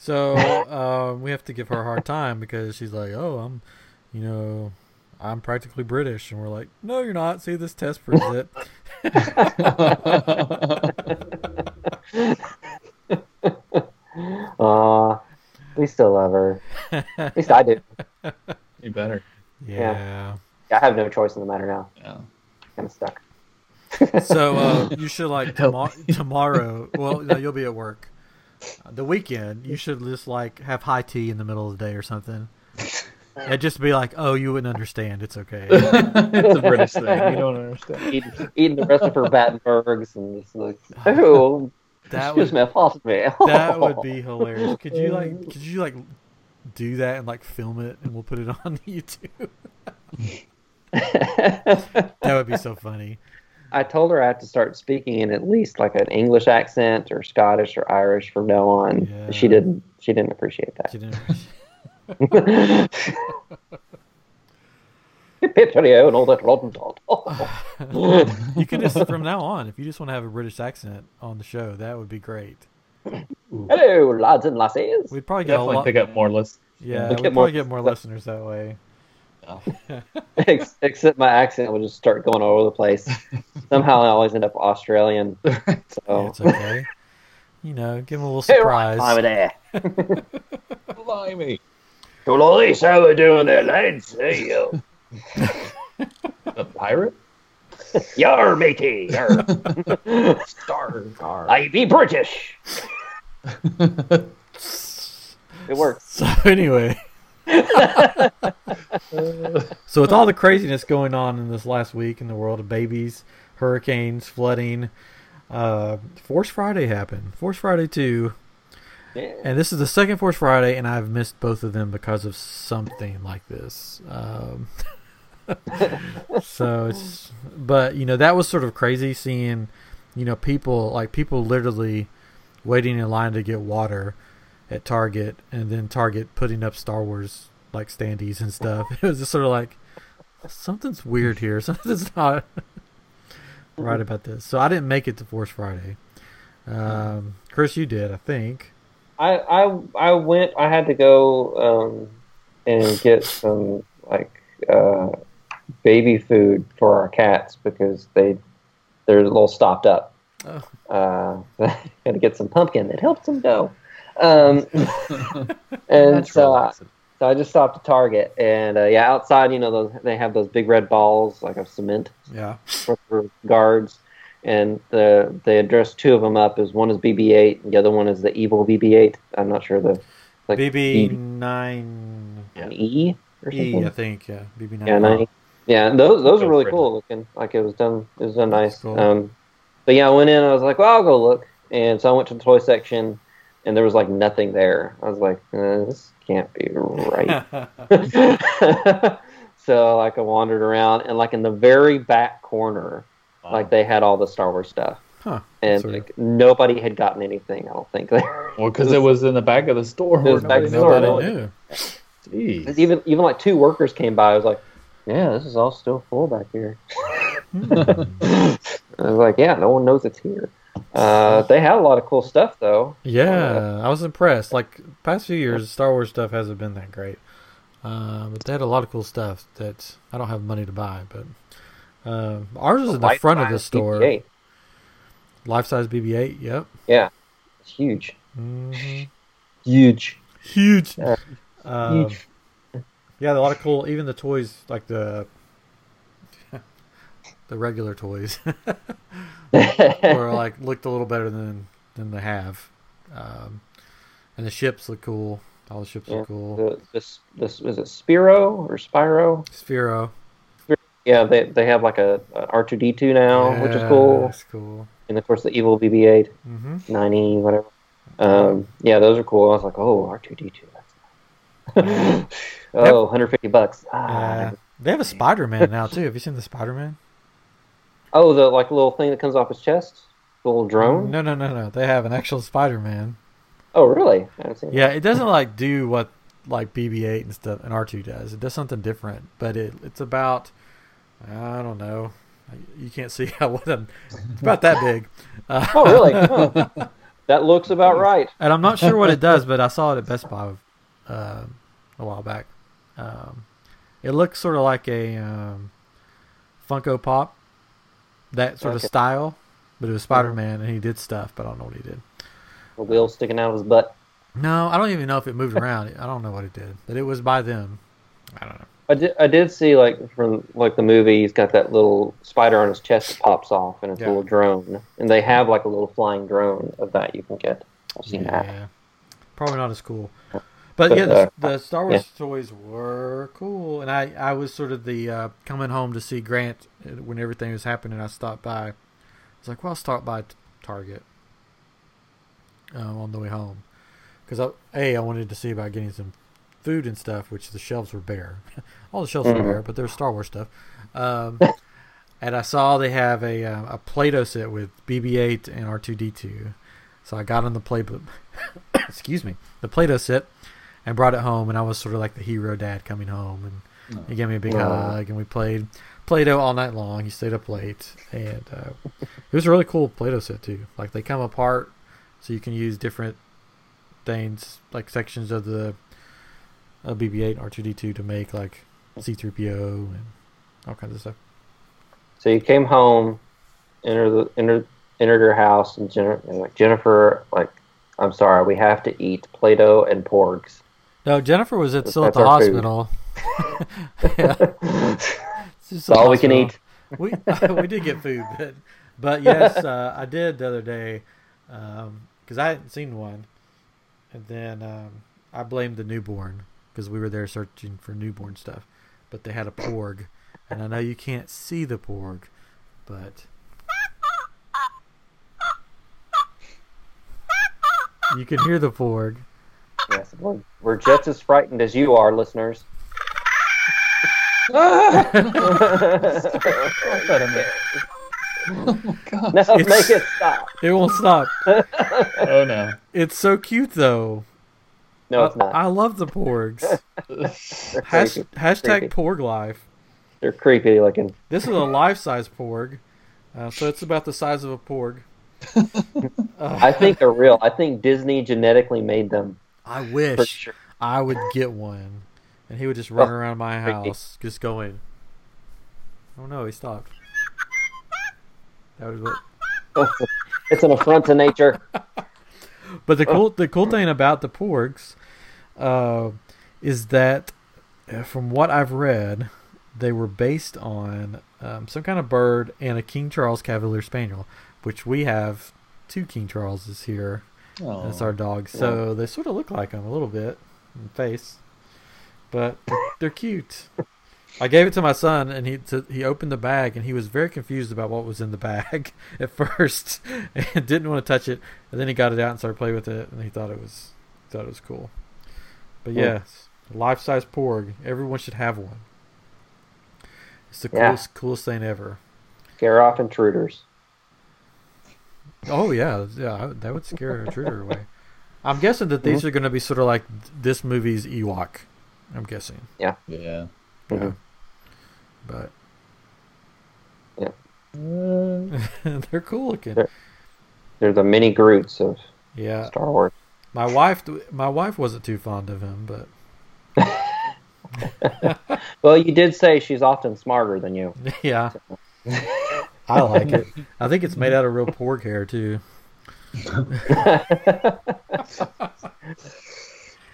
So um, we have to give her a hard time because she's like, "Oh, I'm, you know, I'm practically British," and we're like, "No, you're not. See, this test proves it." still love her. At least I do. You better. Yeah. I have no choice in the matter now. Yeah. Kind of stuck. So uh, you should like Help tomo- tomorrow. Well, no, you'll be at work. The weekend, you should just like have high tea in the middle of the day or something. And just be like, "Oh, you wouldn't understand. It's okay." it's a British thing. You don't understand. Eating, eating the rest of her Battenbergs and just like, oh, That excuse would me, pardon me. that would be hilarious. Could you like could you like do that and like film it and we'll put it on YouTube? That would be so funny. I told her I had to start speaking in at least like an English accent or Scottish or Irish from now on. Yeah. She didn't. She didn't appreciate She that. didn't- Picture and all that rotten salt. you can just from now on, if you just want to have a British accent on the show, that would be great. Hello, lads and lassies. We'd probably get a Definitely lot. pick up more lists. Yeah, We'll we'd get probably more- get more listeners that way. Oh. Ex- Except my accent would just start going all over the place. Somehow I always end up Australian. Yeah, So. it's okay. You know, give them a little Hey, right surprise. over there. Blimey. Police, how we doing there, lads? Hey, yo. A pirate? Yar, matey. Yar. Star. Star. I be British. It works. So anyway, so with all the craziness going on in this last week in the world of babies, hurricanes, flooding, uh, Force Friday happened. Force Friday two, Yeah. and this is the second Force Friday, and I've missed both of them because of something like this. Um, so it's, but you know that was sort of crazy seeing, you know, people like people literally waiting in line to get water at Target, and then Target putting up Star Wars like standees and stuff. It was just sort of like something's weird here. Something's not right about this. So I didn't make it to Force Friday. Um, Chris, you did, I think. I, I I went. I had to go um, and get some like uh, baby food for our cats because they they're a little stopped up. Oh. Uh, had to get some pumpkin that helps them go. Um, and so I, so I just stopped at Target and uh, yeah, outside you know those they have those big red balls like of cement Yeah. for, for guards, and the they addressed two of them up as one is BB-8, and the other one is the evil BB-8. I'm not sure the like BB nine an E or E, something. I think. Yeah, BB nine. yeah, nine. Yeah, and those those are really Go for it. cool looking. Like it was done, it was done nice. Cool. Um, but yeah, I went in. I was like, well, I'll go look, and so I went to the toy section, and there was like nothing there. I was like, uh, this can't be right. so like I wandered around, and like in the very back corner, like they had all the Star Wars stuff. Huh. and Sort of. like nobody had gotten anything. I don't think there. Well, because it was in the back of the store. It was where back of the store. Nobody knew. Jeez. even even like two workers came by. I was like, yeah, this is all still full back here. I was like, yeah, no one knows it's here. Uh, they had a lot of cool stuff though. Yeah, I was impressed. Like past few years, Star Wars stuff hasn't been that great, uh, but they had a lot of cool stuff that I don't have money to buy. But uh, ours is in the front of the store. BB-8. Life size BB-8. Yep. Yeah, it's huge, hmm huge, Huge. Yeah. Um, huge. yeah, a lot of cool. Even the toys, like the the regular toys, or like looked a little better than than they have. Um, and the ships look cool. All the ships Yeah, look cool. the, this this was it Spiro or Spyro? Sphero. Yeah, they they have like a, R two D two now, which is cool. That's cool. And of course the evil BB-8. mm-hmm. 90, whatever. Um, yeah, those are cool. I was like, oh, R2D2. That's oh, 150 bucks. Ah, Uh, they have a Spider Man now too. Have you seen the Spider Man? Oh, the like little thing that comes off his chest, the little drone. No, no, no, no. They have an actual Spider Man. Oh, really? Yeah, it doesn't like do what like BB-8 and stuff and R2 does. It does something different, but it it's about I don't know. You can't see how what I'm. It's about that big. Uh, Oh, really? Huh. That looks about right. and I'm not sure what it does, but I saw it at Best Buy uh, a while back. Um, it looks sort of like a um, Funko Pop, that sort of style, but it was mm-hmm. Spider Man and he did stuff, but I don't know what he did. A wheel sticking out of his butt. No, I don't even know if it moved around. I don't know what it did, but it was by them. I don't know. I did, I did see like from like the movie, he's got that little spider on his chest that pops off, and it's Yeah. a little drone, and they have like a little flying drone of that you can get. I've seen that. Probably not as cool. But, But, yeah, the, uh, the Star Wars toys were cool, and I, I was sort of the uh, coming home to see Grant uh, when everything was happening. I stopped by. I was like, well, I'll stop by Target um, on the way home because I, a I wanted to see about getting some food and stuff, which the shelves were bare. All the shelves were Mhm. bare, but there was Star Wars stuff. Um, and I saw they have a uh, a Play-Doh set with BB-8 and R2D2. So I got on the play, excuse me, the Play-Doh set, and brought it home. And I was sort of like the hero dad coming home, and he gave me a big Aw. hug, and we played Play-Doh all night long. He stayed up late, and uh, it was a really cool Play-Doh set too. Like they come apart, so you can use different things, like sections of the uh, BB-8 and R2D2 to make like C-3PO and all kinds of stuff. So you came home, entered the entered entered her house, and Jennifer, and like Jennifer, like, I'm sorry, we have to eat Play-Doh and porgs. No, Jennifer was at, still at the hospital. yeah. That's all we can eat. We we did get food, but, but yes, uh, I did the other day because I hadn't seen one, and then um, I blamed the newborn because we were there searching for newborn stuff, but they had a porg, and I know you can't see the porg, but you can hear the porg. Yes, we're, we're just as frightened as you are, listeners. Oh my god. No, It's- make it stop. It won't stop. Oh no. It's so cute though. No, it's I, not. I love the porgs. They're Hash, hashtag creepy. porg life. They're creepy looking. This is a life size porg, uh, so it's about the size of a porg. Uh, I think they're real. I think Disney genetically made them I wish sure. I would get one, and he would just run Oh, around my house, just going. Oh no, he stopped. That was what. it's an affront to nature. But the cool the cool thing about the porgs uh, is that, uh, from what I've read, they were based on um, some kind of bird and a King Charles Cavalier Spaniel, which we have two King Charleses here. Oh. That's our dog. so they sort of look like him a little bit in face, but they're, cute. I gave it to my son, and he to, he opened the bag, and he was very confused about what was in the bag at first, and didn't want to touch it. And then he got it out and started playing with it, and he thought it was thought it was cool. But yes, life size porg. Everyone should have one. It's the Yeah. coolest coolest thing ever. Scare off intruders. Oh yeah, yeah, that would scare a intruder away. I'm guessing that Mm-hmm. these are going to be sort of like this movie's Ewok. I'm guessing, Yeah. Yeah. Mhm. but Uh, they're cool looking. They're- They're the mini Groots of Yeah, Star Wars. my wife, my wife wasn't too fond of him, but Well, you did say she's often smarter than you. yeah, I like it. I think it's made out of real pork hair too.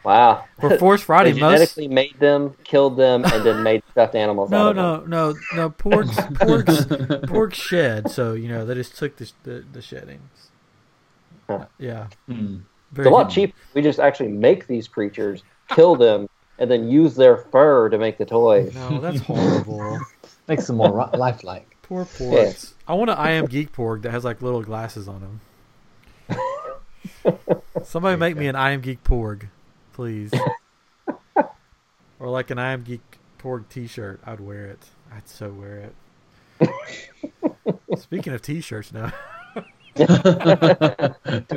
Wow. For Force They Friday, most genetically made them, killed them, and then made stuffed animals no, out of them. no, no, no. Pork's pork's pork's shed, so you know they just took the the, the sheddings. Huh. Yeah, hmm. very It's a lot good. cheaper. We just actually make these creatures, kill them, and then use their fur to make the toys. No, that's horrible. Makes them more lifelike. Poor porgs. I want an I am geek porg that has like little glasses on him. Somebody make me an I am geek porg, please. or like an I am geek porg T-shirt. I'd wear it. I'd so wear it. Speaking of T-shirts now, Do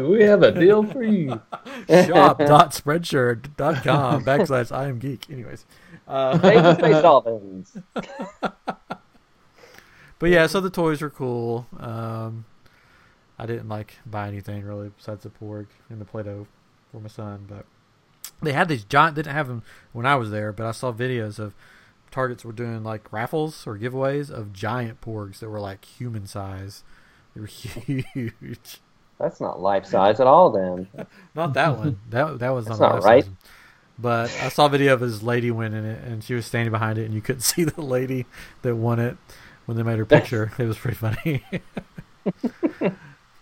we have a deal for you? shop.spreadshirt.com backslash I am geek. Anyways, uh, Baby Space Dolphins. But yeah, so the toys were cool. Um, I didn't like buy anything really besides the porg and the Play-Doh for my son, but they had these giant. Didn't have them when I was there, but I saw videos of Targets were doing like raffles or giveaways of giant porgs that were like human size. They were huge. That's not life size at all. Then Not that one. That that was That's not, not right. size. But I saw a video of his lady winning it, and she was standing behind it, and you couldn't see the lady that won it when they made her picture. it was pretty funny.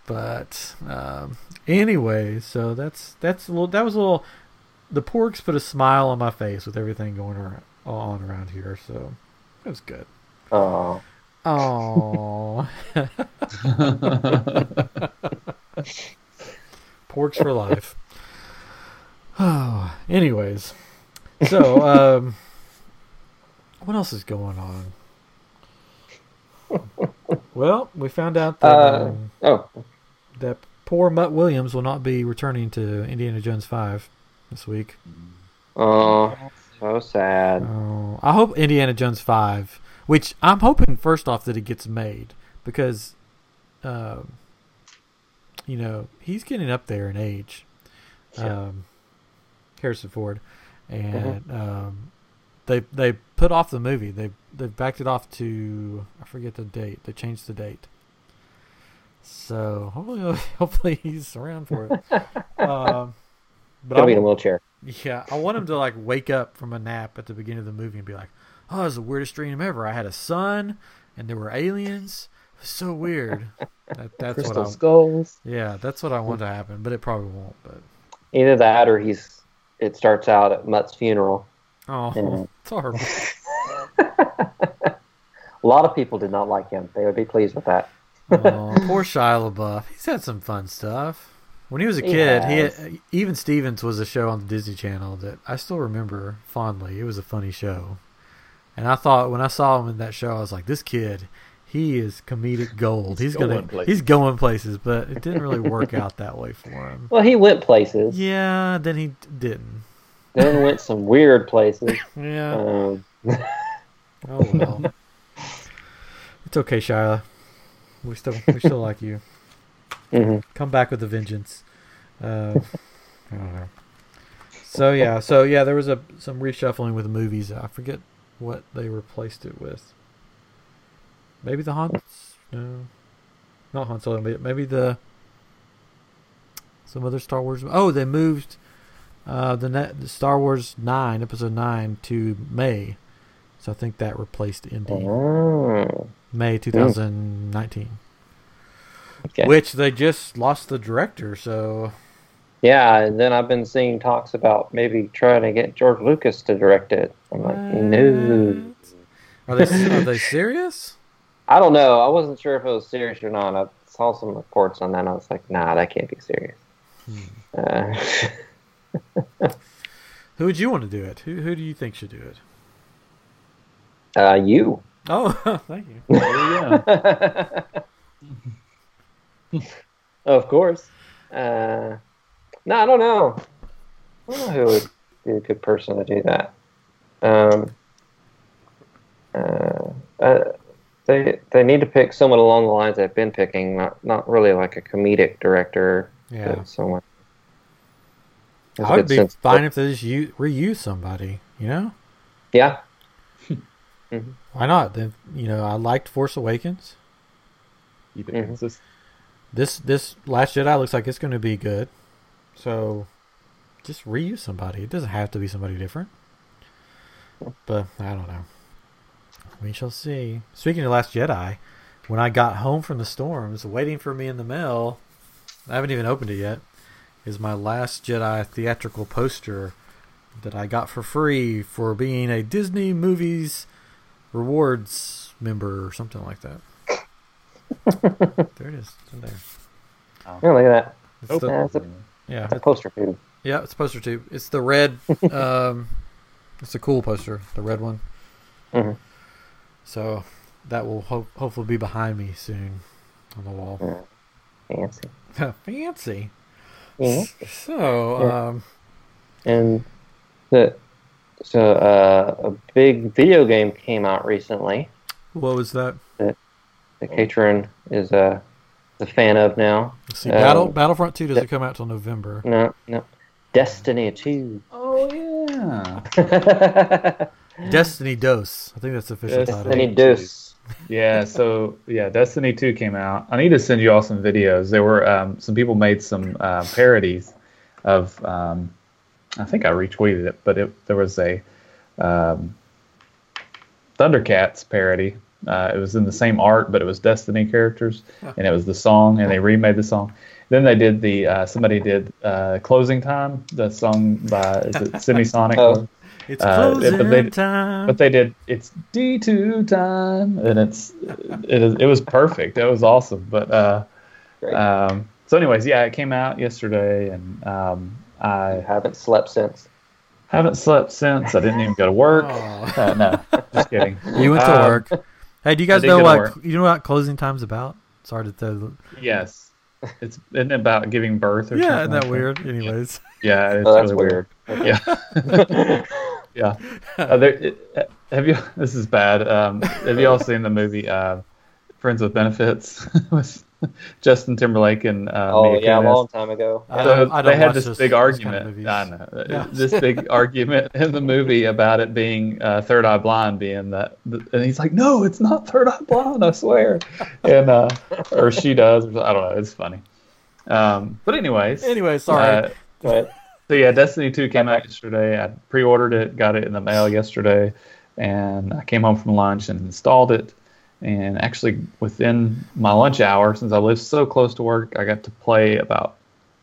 but um, anyway, so that's that's a little. That was a little. The porgs put a smile on my face with everything going around, on around here, so it was good. oh, Oh, porgs for life. Oh, anyways, so um, what else is going on? Well, we found out that uh, um, oh, that poor Mutt Williams will not be returning to Indiana Jones Five this week. oh, so sad. Oh, I hope Indiana Jones Five, which I'm hoping first off that it gets made because, um, you know, he's getting up there in age, um, Harrison Ford, and um, they they put off the movie. They they backed it off to I forget the date. They changed the date. So hopefully, hopefully he's around for it. um, but Gonna I be in a wheelchair. yeah, I want him to like wake up from a nap at the beginning of the movie and be like, "Oh, it was the weirdest dream ever. I had a son, and there were aliens. It was so weird." That, that's Crystal what I. skulls. Yeah, that's what I want to happen, but it probably won't. But Either that or he's. It starts out at Mutt's funeral. oh, Yeah. It's horrible. A lot of people did not like him. They would be pleased with that. oh, poor Shia LaBeouf. He's had some fun stuff. When he was a He kid, he had, even Stevens was a show on the Disney Channel that I still remember fondly. It was a funny show, and I thought when I saw him in that show, I was like, "This kid, he is comedic gold. He's, He's gonna, places." he's going places." But it didn't really work out that way for him. Well, he went places. Yeah, then he didn't. Then went some weird places. Yeah. Um, Oh well. it's okay, Shia. We still we still like you. Mm-hmm. come back with a vengeance. Uh, I don't know. So yeah, so yeah, there was a some reshuffling with the movies. I forget what they replaced it with. Maybe the Han. No, not Han Solo. Maybe, maybe the some other Star Wars. Oh, they moved uh, the, net, the Star Wars nine, Episode nine, to May. So I think that replaced Indy. Oh, May 2019. okay. Which they just lost the director, so Yeah, and then I've been seeing talks about maybe trying to get George Lucas to direct it. I'm like, no. Are they are they serious? I don't know. I wasn't sure if it was serious or not. I saw some reports on that, and I was like, nah, that can't be serious. Uh, Who would you want to do it? Who who do you think should do it? uh, you. Oh, thank you. yeah. Of course. Uh, no, I don't know. I don't know who would be a good person to do that. Um, uh, uh, they they need to pick someone along the lines they've been picking, not not really like a comedic director. Yeah, someone. Has a I would be sense of- fine if they just u- reuse somebody. You know, Yeah, why not? Then you know, I liked Force Awakens. Keep it Mhm. consistent. This this Last Jedi looks like it's going to be good. So, just reuse somebody. It doesn't have to be somebody different. But I don't know. We shall see. Speaking of Last Jedi, when I got home from the storms, waiting for me in the mail, I haven't even opened it yet. Is my Last Jedi theatrical poster that I got for free for being a Disney Movies Rewards member or something like that. there it is. It's in there. yeah, look at that. It's Oh, the- Yeah, it's a, yeah, it's a poster too. yeah, it's poster too. It's the red. um, it's a cool poster, the red one. Mhm. So that will ho- hopefully be behind me soon on the wall. Fancy. Fancy. Yeah. So, Yeah. um, And the so uh, a big video game came out recently. what was that? that Catron is a, a fan of now. Let's see, Battle Um, Battlefront Two doesn't come out till November. No, no. Destiny 2. Oh yeah. Destiny Dose. I think that's the official Yes, title. Destiny Deuce. Yeah, so yeah, Destiny 2 came out. I need to send you all some videos. There were um, some people made some uh, parodies of. Um, I think I retweeted it, but it, there was a um, Thundercats parody. Uh, it was in the same art, but it was Destiny characters, and it was the song, and they remade the song. Then they did the uh, somebody did uh, closing time, the song by is it Semisonic? Oh. It's Uh, closing but they- time. But they did it's D two time, and it's it, is- it was perfect. It was awesome. But uh, um, so, anyways, yeah, it came out yesterday, and um, I I haven't slept since. haven't slept since. I didn't even go to work. Aw. Uh, no, just kidding. you went to Um, work. Hey, do you guys know what work. you know what closing time's about? Sorry to throw. Yes, it's isn't it about giving birth or Yeah, something. isn't that like weird? Anyways, Yeah, it's Oh, that's really weird. Yeah. yeah. Uh, there, it, uh, have you? This is bad. Um, have you all seen the movie uh, Friends with Benefits with Justin Timberlake and uh, oh Mila yeah, a long time ago. I So don't- I they don't had watch this big argument. kind of. I know Yeah. this big argument in the movie about it being uh, Third Eye Blind, being that, and he's like, "No, it's not Third Eye Blind, I swear," and uh, or she does. I don't know. It's funny. Um, but anyways, Anyway, sorry. uh, But so yeah, Destiny 2 came out yesterday. I pre-ordered it, got it in the mail yesterday, and I came home from lunch and installed it. And actually, within my lunch hour, since I live so close to work, I got to play about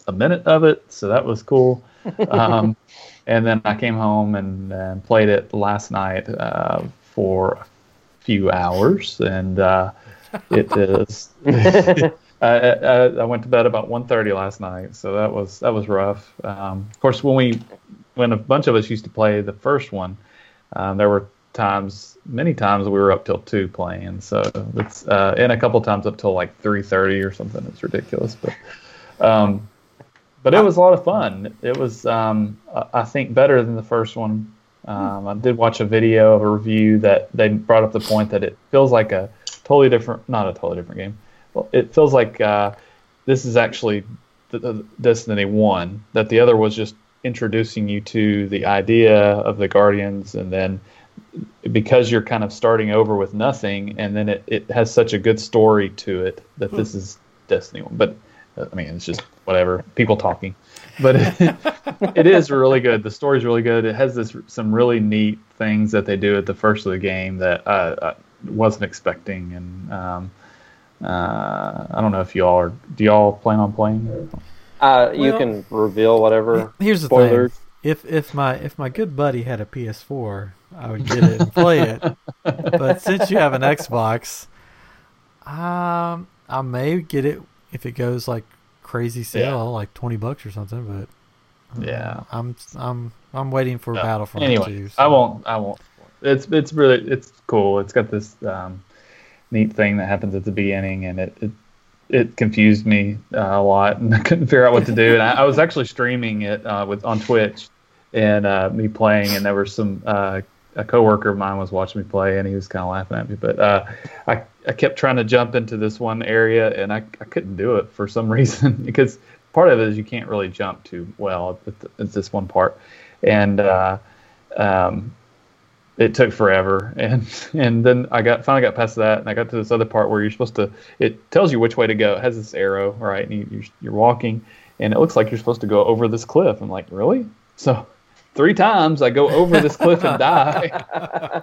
a minute of it, so that was cool. Um, and then I came home and, and played it last night uh, for a few hours, and uh, it is. I, I, I went to bed about 1.30 last night, so that was that was rough. Um, of course, when we when a bunch of us used to play the first one, um, there were times, many times we were up till two playing. So it's uh, and a couple times up till like 3.30 or something. It's ridiculous, but um, but it was a lot of fun. It was um, I think better than the first one. Um, I did watch a video of a review that they brought up the point that it feels like a totally different, not a totally different game. Well, it feels like uh, this is actually the, the Destiny One. That the other was just introducing you to the idea of the Guardians, and then because you're kind of starting over with nothing, and then it, it has such a good story to it that this is Destiny One. But uh, I mean, it's just whatever people talking. But it, it is really good. The story's really good. It has this some really neat things that they do at the first of the game that I, I wasn't expecting, and um, uh, I don't know if y'all are. Do y'all plan on playing? uh, you Well- can reveal whatever. Here's the spoilers. thing: if if my if my good buddy had a PS4, I would get it and play it. but since you have an Xbox, um, I may get it if it goes like crazy sale, Yeah. like twenty bucks or something. But uh, Yeah. I'm I'm I'm waiting for No. Battlefront Anyway, 2. I won't. I won't. It's it's really it's cool. It's got this um, neat thing that happens at the beginning, and it it, it confused me uh, a lot, and I couldn't figure out what to do. And I, I was actually streaming it uh, with on Twitch, and uh, me playing, and there was some uh, a coworker of mine was watching me play, and he was kind of laughing at me. But uh, I I kept trying to jump into this one area, and I I couldn't do it for some reason because part of it is you can't really jump too well at, the, at this one part, and uh, um, it took forever. And and then I got finally got past that and I got to this other part where you're supposed to it tells you which way to go. It has this arrow right? And you, you're, you're walking and it looks like you're supposed to go over this cliff. I'm like really? So three times I go over this cliff and die.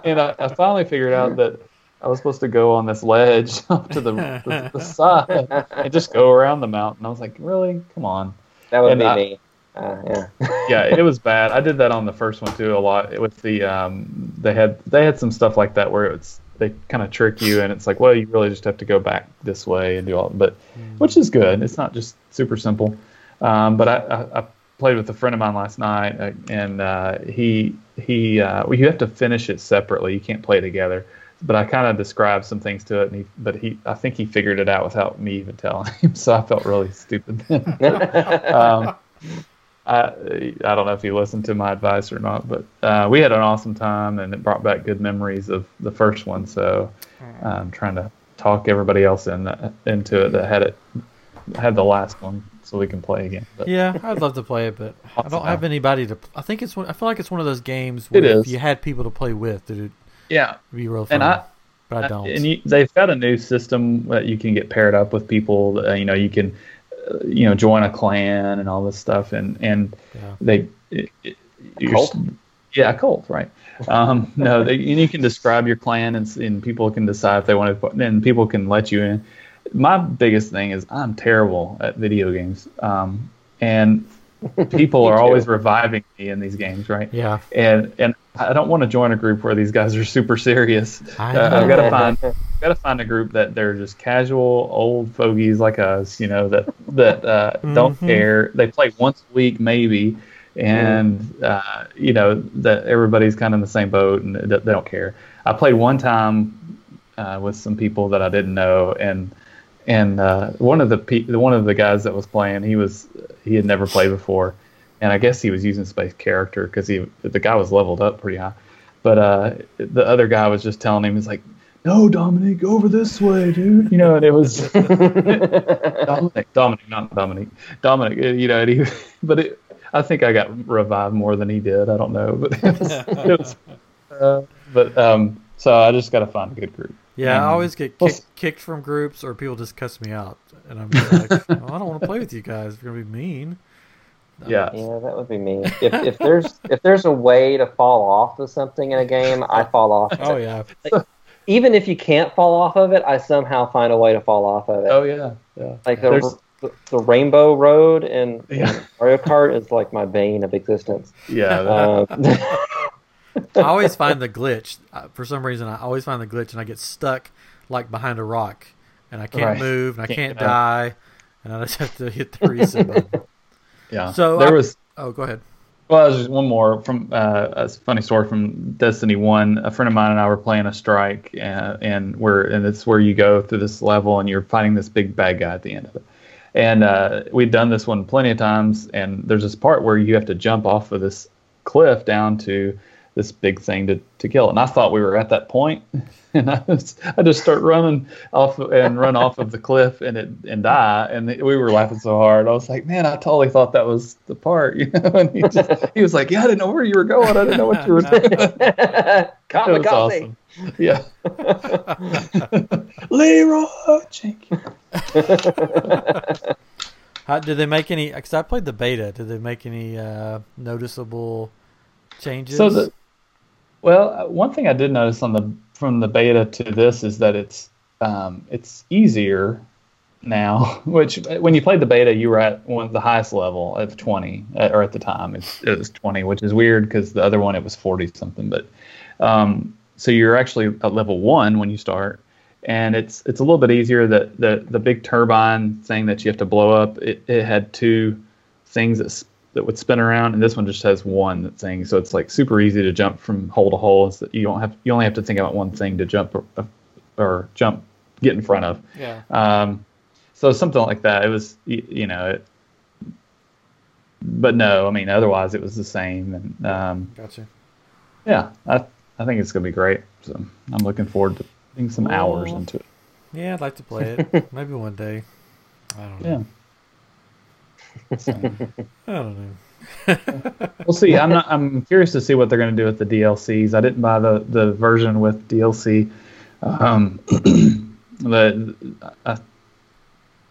And I, I finally figured out that I was supposed to go on this ledge up to the, the, the side and just go around the mountain. I was like really? Come on. That would And be I- me. Uh, yeah. yeah, it was bad. I did that on the first one too a lot. With the um, they had they had some stuff like that where it's they kind of trick you, and it's like, well, you really just have to go back this way and do all, but which is good. It's not just super simple. Um, but I, I, I played with a friend of mine last night, uh, and uh, he he uh, well, you have to finish it separately. You can't play together. But I kind of described some things to it, and he, but he, I think he figured it out without me even telling him. So I felt really stupid then. um, I I don't know if you listened to my advice or not, but uh, we had an awesome time, and it brought back good memories of the first one. So I'm trying to talk everybody else in into it that had it had the last one. so we can play again. But Yeah, I'd love to play it, but I don't Awesome. have anybody to. I think it's one. I feel like it's one of those games It where if you had people to play with, that it'd yeah, be real fun. and I but I don't. And you, they've got a new system that you can get paired up with people. Uh, you know, you can, you know, join a clan and all this stuff, and and yeah. they, it, it, you're- cult? yeah, a cult, right? Um, no, they, and you can describe your clan, and, and people can decide if they want to. put- And people can let you in. My biggest thing is I'm terrible at video games, um, and people are too. always reviving me in these games, right? Yeah. And and I don't want to join a group where these guys are super serious. I Uh, I've got to find got to find a group that they're just casual old fogies like us, you know, that that uh, don't Mhm. care. They play once a week maybe, and uh, you know that everybody's kind of in the same boat and they they don't care. I played one time uh, with some people that I didn't know, and and uh, one of the pe- one of the guys that was playing, he was he had never played before, and I guess he was using space character because he the guy was leveled up pretty high, but uh, the other guy was just telling him, he's like, "No, Dominic, go over this way, dude," you know, and it was Dominic, Dominic, not Dominic, Dominic, uh, you know, and he, but it, I think I got revived more than he did. I don't know, but it was, it was uh, but um, so I just got to find a good group. Yeah, I always get well, kicked, kicked from groups, or people just cuss me out, and I'm like, "Oh, I don't want to play with you guys. You're gonna be mean. Yeah, Yeah, that would be me. If, if there's if there's a way to fall off of something in a game, I fall off. Oh yeah, Even if you can't fall off of it, I somehow find a way to fall off of it. Oh yeah, yeah. like the, the, the Rainbow Road in, in Yeah. Mario Kart is like my bane of existence. Yeah, Um, I always find the glitch. Uh, For some reason, I always find the glitch, and I get stuck like behind a rock, and I can't Right. move, and I Can't can't die, and I just have to hit the reset button. yeah. So there I- was Oh, go ahead. Well, there's one more from uh, a funny story from Destiny One. A friend of mine and I were playing a strike, uh, and we're and it's where you go through this level and you're fighting this big bad guy at the end of it. And uh, we'd done this one plenty of times, and there's this part where you have to jump off of this cliff down to this big thing to, to kill. And I thought we were at that point, and I, was, I just start running off and run off of the cliff and it and die. And we were laughing so hard. I was like, man, I totally thought that was the part, you know. And he just he was like, yeah, I didn't know where you were going. I didn't know what you were doing. it was Kamikaze. awesome. Yeah. Leroy Jenkins. How, did they make any? Because I played the beta. Did they make any uh, noticeable changes? So the well, uh, one thing I did notice on the from the beta to this is that it's um, it's easier now. Which uh, when you played the beta, you were at one the highest level at twenty, uh, or at the time it was twenty, which is weird because the other one it was forty something. But um, so you're actually at level one when you start, and it's it's a little bit easier. That the the big turbine thing that you have to blow up, it, it had two things that that would spin around, and this one just has one thing. So it's like super easy to jump from hole to hole. It's that you don't have you only have to think about one thing to jump or, or jump get in front of. yeah. Um, so something like that. It was y- you know. It, but no, I mean otherwise it was the same, and um, Gotcha. yeah, I I think it's gonna be great. So I'm looking forward to putting some hours into it. Yeah, I'd like to play it. Maybe one day. I don't know. Yeah. So, I don't know. we'll see. I'm not. I'm curious to see what they're going to do with the DLCs. I didn't buy the the version with DLC. Um, the I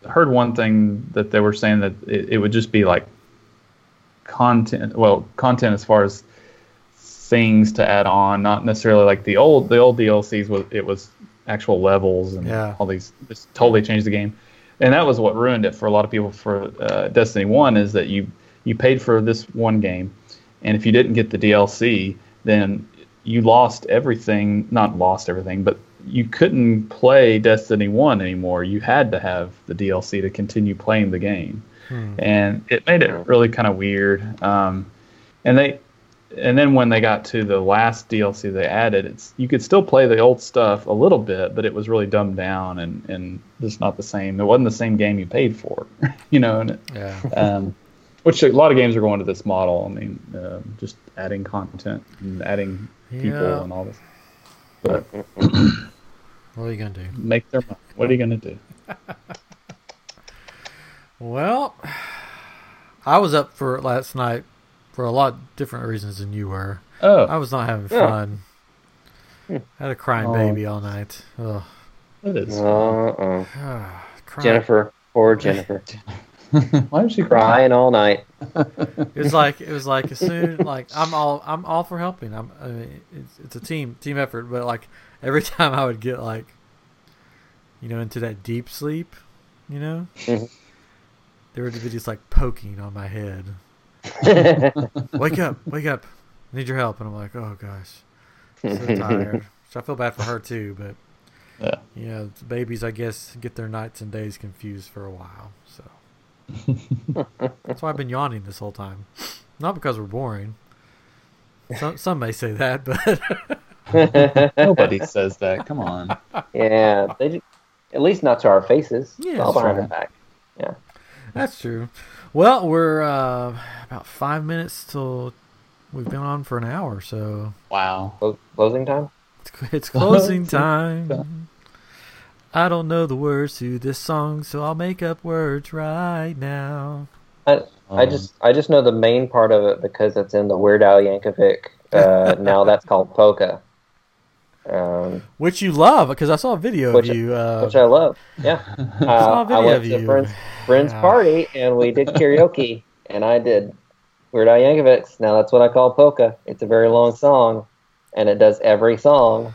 heard one thing that they were saying that it, it would just be like content. Well, content as far as things to add on, not necessarily like the old the old DLCs was it was actual levels and Yeah. all these. Just totally changed the game, and that was what ruined it for a lot of people for uh, Destiny One is that you you paid for this one game, and if you didn't get the DLC, then you lost everything. Not lost everything, but you couldn't play Destiny One anymore. You had to have the DLC to continue playing the game, Hmm. and it made it really kind of weird. Um, and they, and then when they got to the last DLC they added, it's you could still play the old stuff a little bit, but it was really dumbed down and and just not the same. It wasn't the same game you paid for, you know. And Yeah. um, which a lot of games are going to this model. I mean, uh, just adding content and adding people Yeah. and all this. But What are you gonna do? make their money. What are you going to do? Well, I was up for it last night for a lot different reasons than you were. Oh, I was not having Yeah. fun. I had a crying Oh. baby all night. Ugh. it is. Uh-uh. Crying. Jennifer, poor Jennifer, Why did she cry? crying all night. It was like it was like as soon like I'm all I'm all for helping. I'm I mean, it's it's a team team effort, but like every time I would get like you know into that deep sleep, you know, Mhm. there would be just like poking on my head. Wake up, wake up! I need your help, and I'm like, oh gosh, so tired. So I feel bad for her too, but Yeah. yeah, the babies I guess get their nights and days confused for a while. So that's why I've been yawning this whole time. Not because we're boring. Some some may say that, but Nobody says that. Come on. yeah, they do, at least not to our faces. Yeah, It's all that's behind right. our back. Yeah. that's true. Well, we're uh, about five minutes till we've been on for an hour, so Wow. Clo- Closing time. it's, it's closing time. I don't know the words to this song, so I'll make up words right now. I, I just I just know the main part of it because it's in the Weird Al Yankovic. Uh, now that's called polka, um, Which you love, because I saw a video Which- of you. Uh, which I love. Yeah, I saw a I video went of to you. friends friends Yeah. party and we did karaoke and I did Weird Al Yankovic's. Now that's what I call polka. It's a very long song, and it does every song,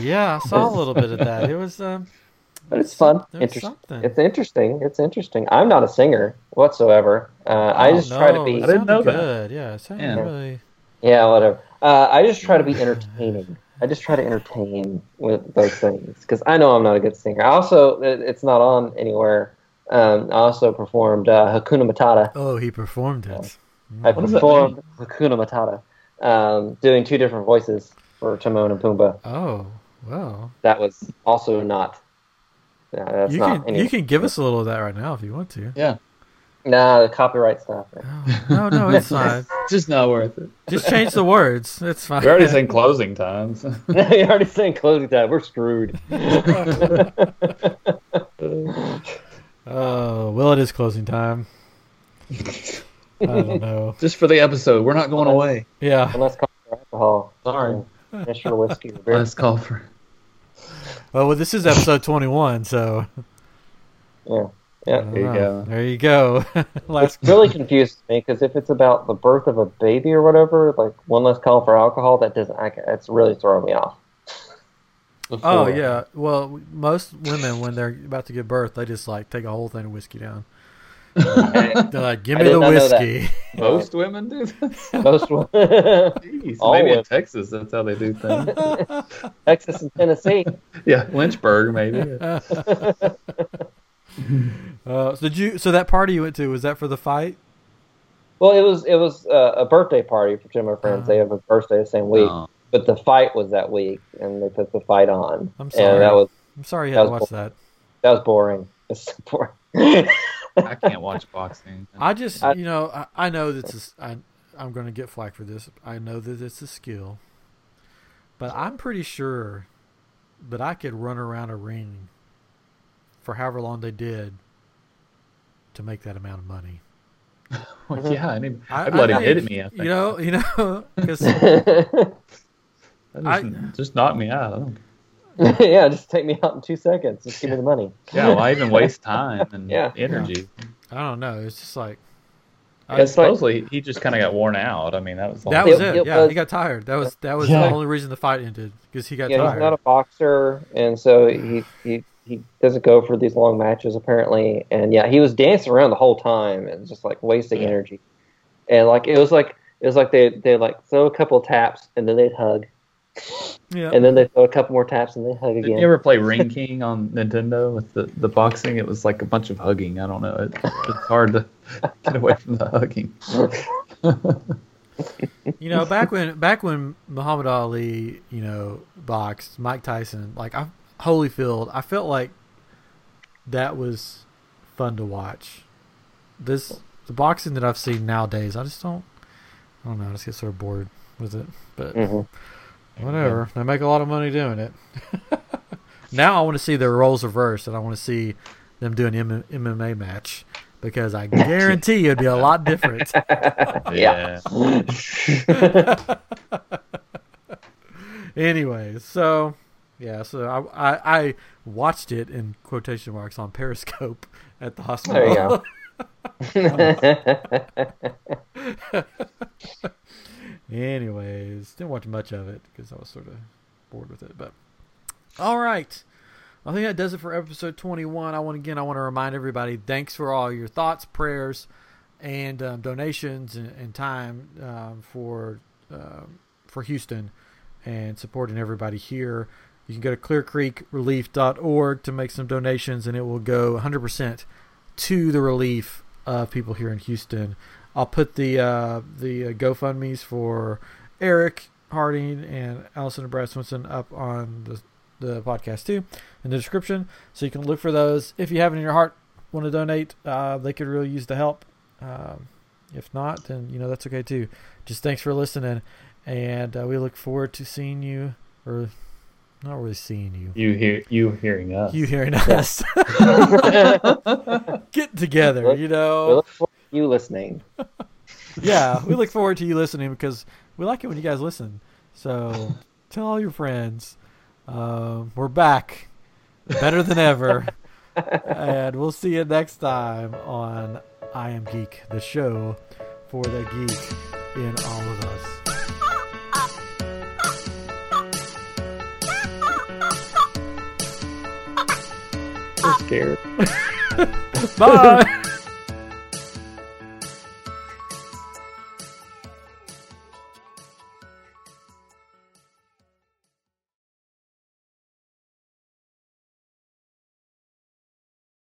yeah, I saw a little bit of that. It was. Um, but it's fun. There's Interesting. something. It's interesting. It's interesting. I'm not a singer whatsoever. Uh, I Oh, just try to be. it I didn't sounded know that. Yeah, it Yeah. really. Yeah, whatever. Uh, I just try to be entertaining. I just try to entertain with those things because I know I'm not a good singer. I also, it- it's not on anywhere. Um, I also performed uh, Hakuna Matata. Oh, he performed it. I What performed Hakuna Matata, um, doing two different voices for Timon and Pumbaa. Oh, wow! That was also not. Yeah, that's You not. can any- you can give us a little of that right now if you want to. Yeah. Nah, the copyright stuff. Oh, no, no, it's fine. Just not worth it. Just change the words. It's fine. We're already saying closing times. you already saying closing time. We're screwed. Oh, well, it is closing time. I don't know. Just for the episode. We're not going away. Yeah. Unless call for alcohol. Sorry. Finish your whiskey or beer. Last call for. Oh, well, this is episode 21, so. Yeah. I Yeah. There you go. There you go. Last. It really confuses me because if it's about the birth of a baby or whatever, like one less call for alcohol, that doesn't. I, it's really throwing me off. Oh, yeah. Well, most women, when they're about to give birth, they just, like, take a whole thing of whiskey down. They're like, give me the not know that. whiskey. Most women do that. Most women- Jeez, All maybe in. Texas, that's how they do things. Texas and Tennessee. yeah, Lynchburg, maybe. Uh, so did you? So that party you went to was that for the fight? Well, it was it was uh, a birthday party for two of my friends. They have a birthday the same week, Oh. but the fight was that week, and they put the fight on. I'm And sorry. that was I'm sorry you had to That was watch that. that was boring. It's so boring. I can't watch boxing. I just, I- you know, I, I know this is. I, I'm going to get flack for this. I know that it's a skill, but I'm pretty sure that I could run around a ring for however long they did to make that amount of money. Well, yeah, I mean, I, I'd let I him hit think, me. I think. You know, you know, because just, just knock me out. I don't, yeah, just take me out in two seconds. Just give me the money. yeah, why even waste time and Yeah. energy? I don't know. It's just like I, Yeah, It's like- supposedly he just kind of got worn out. I mean, that was that was It- it. it Yeah, was- he got tired. That was that was Yeah. the only reason the fight ended because he got yeah, tired. he's not a boxer, and so he, he he doesn't go for these long matches apparently. And yeah, he was dancing around the whole time and just like wasting Yeah. energy. And like it was like it was like they they like throw a couple of taps and then they'd hug, yeah. and then they throw a couple more taps and they hug Did again. you ever play Ring King on Nintendo with the, the boxing? It was like a bunch of hugging. I don't know. It, it's hard to get away from the hugging. You know, back when back when Muhammad Ali, you know, boxed Mike Tyson, like I Holyfield, I felt like that was fun to watch. This the boxing that I've seen nowadays, I just don't I don't know, I just get sort of bored with it. But Mhm. whatever. They make a lot of money doing it. now I want to see their roles reversed and I want to see them do an M- MMA match because I guarantee it'd be a lot different. Yeah. anyway, so yeah, so I, I I watched it in quotation marks on Periscope at the hospital. There you go. Anyways, didn't watch much of it because I was sort of bored with it. But all right, I think that does it for episode 21. I want again, I want to remind everybody, thanks for all your thoughts, prayers, and um, donations and, and time um, for um for Houston and supporting everybody here. You can go to clearcreekrelief.org to make some donations, and it will go 100% to the relief of people here in Houston. I'll put the uh, the uh, GoFundmes for Eric Harding and Allison and Brad Swinson up on the the podcast too in the description, so you can look for those. If you have it in your heart, want to donate, uh, they could really use the help. Um, if not, then you know that's okay too. Just thanks for listening, and uh, we look forward to seeing you, or not really seeing you, You hear you hearing us. you hearing us get together. You We know, look forward to you listening. yeah, we look forward to you listening because we like it when you guys listen. So tell all your friends. Um, we're back, better than ever, and we'll see you next time on I Am Geek, the show for the geek in all of us. Scared. Bye.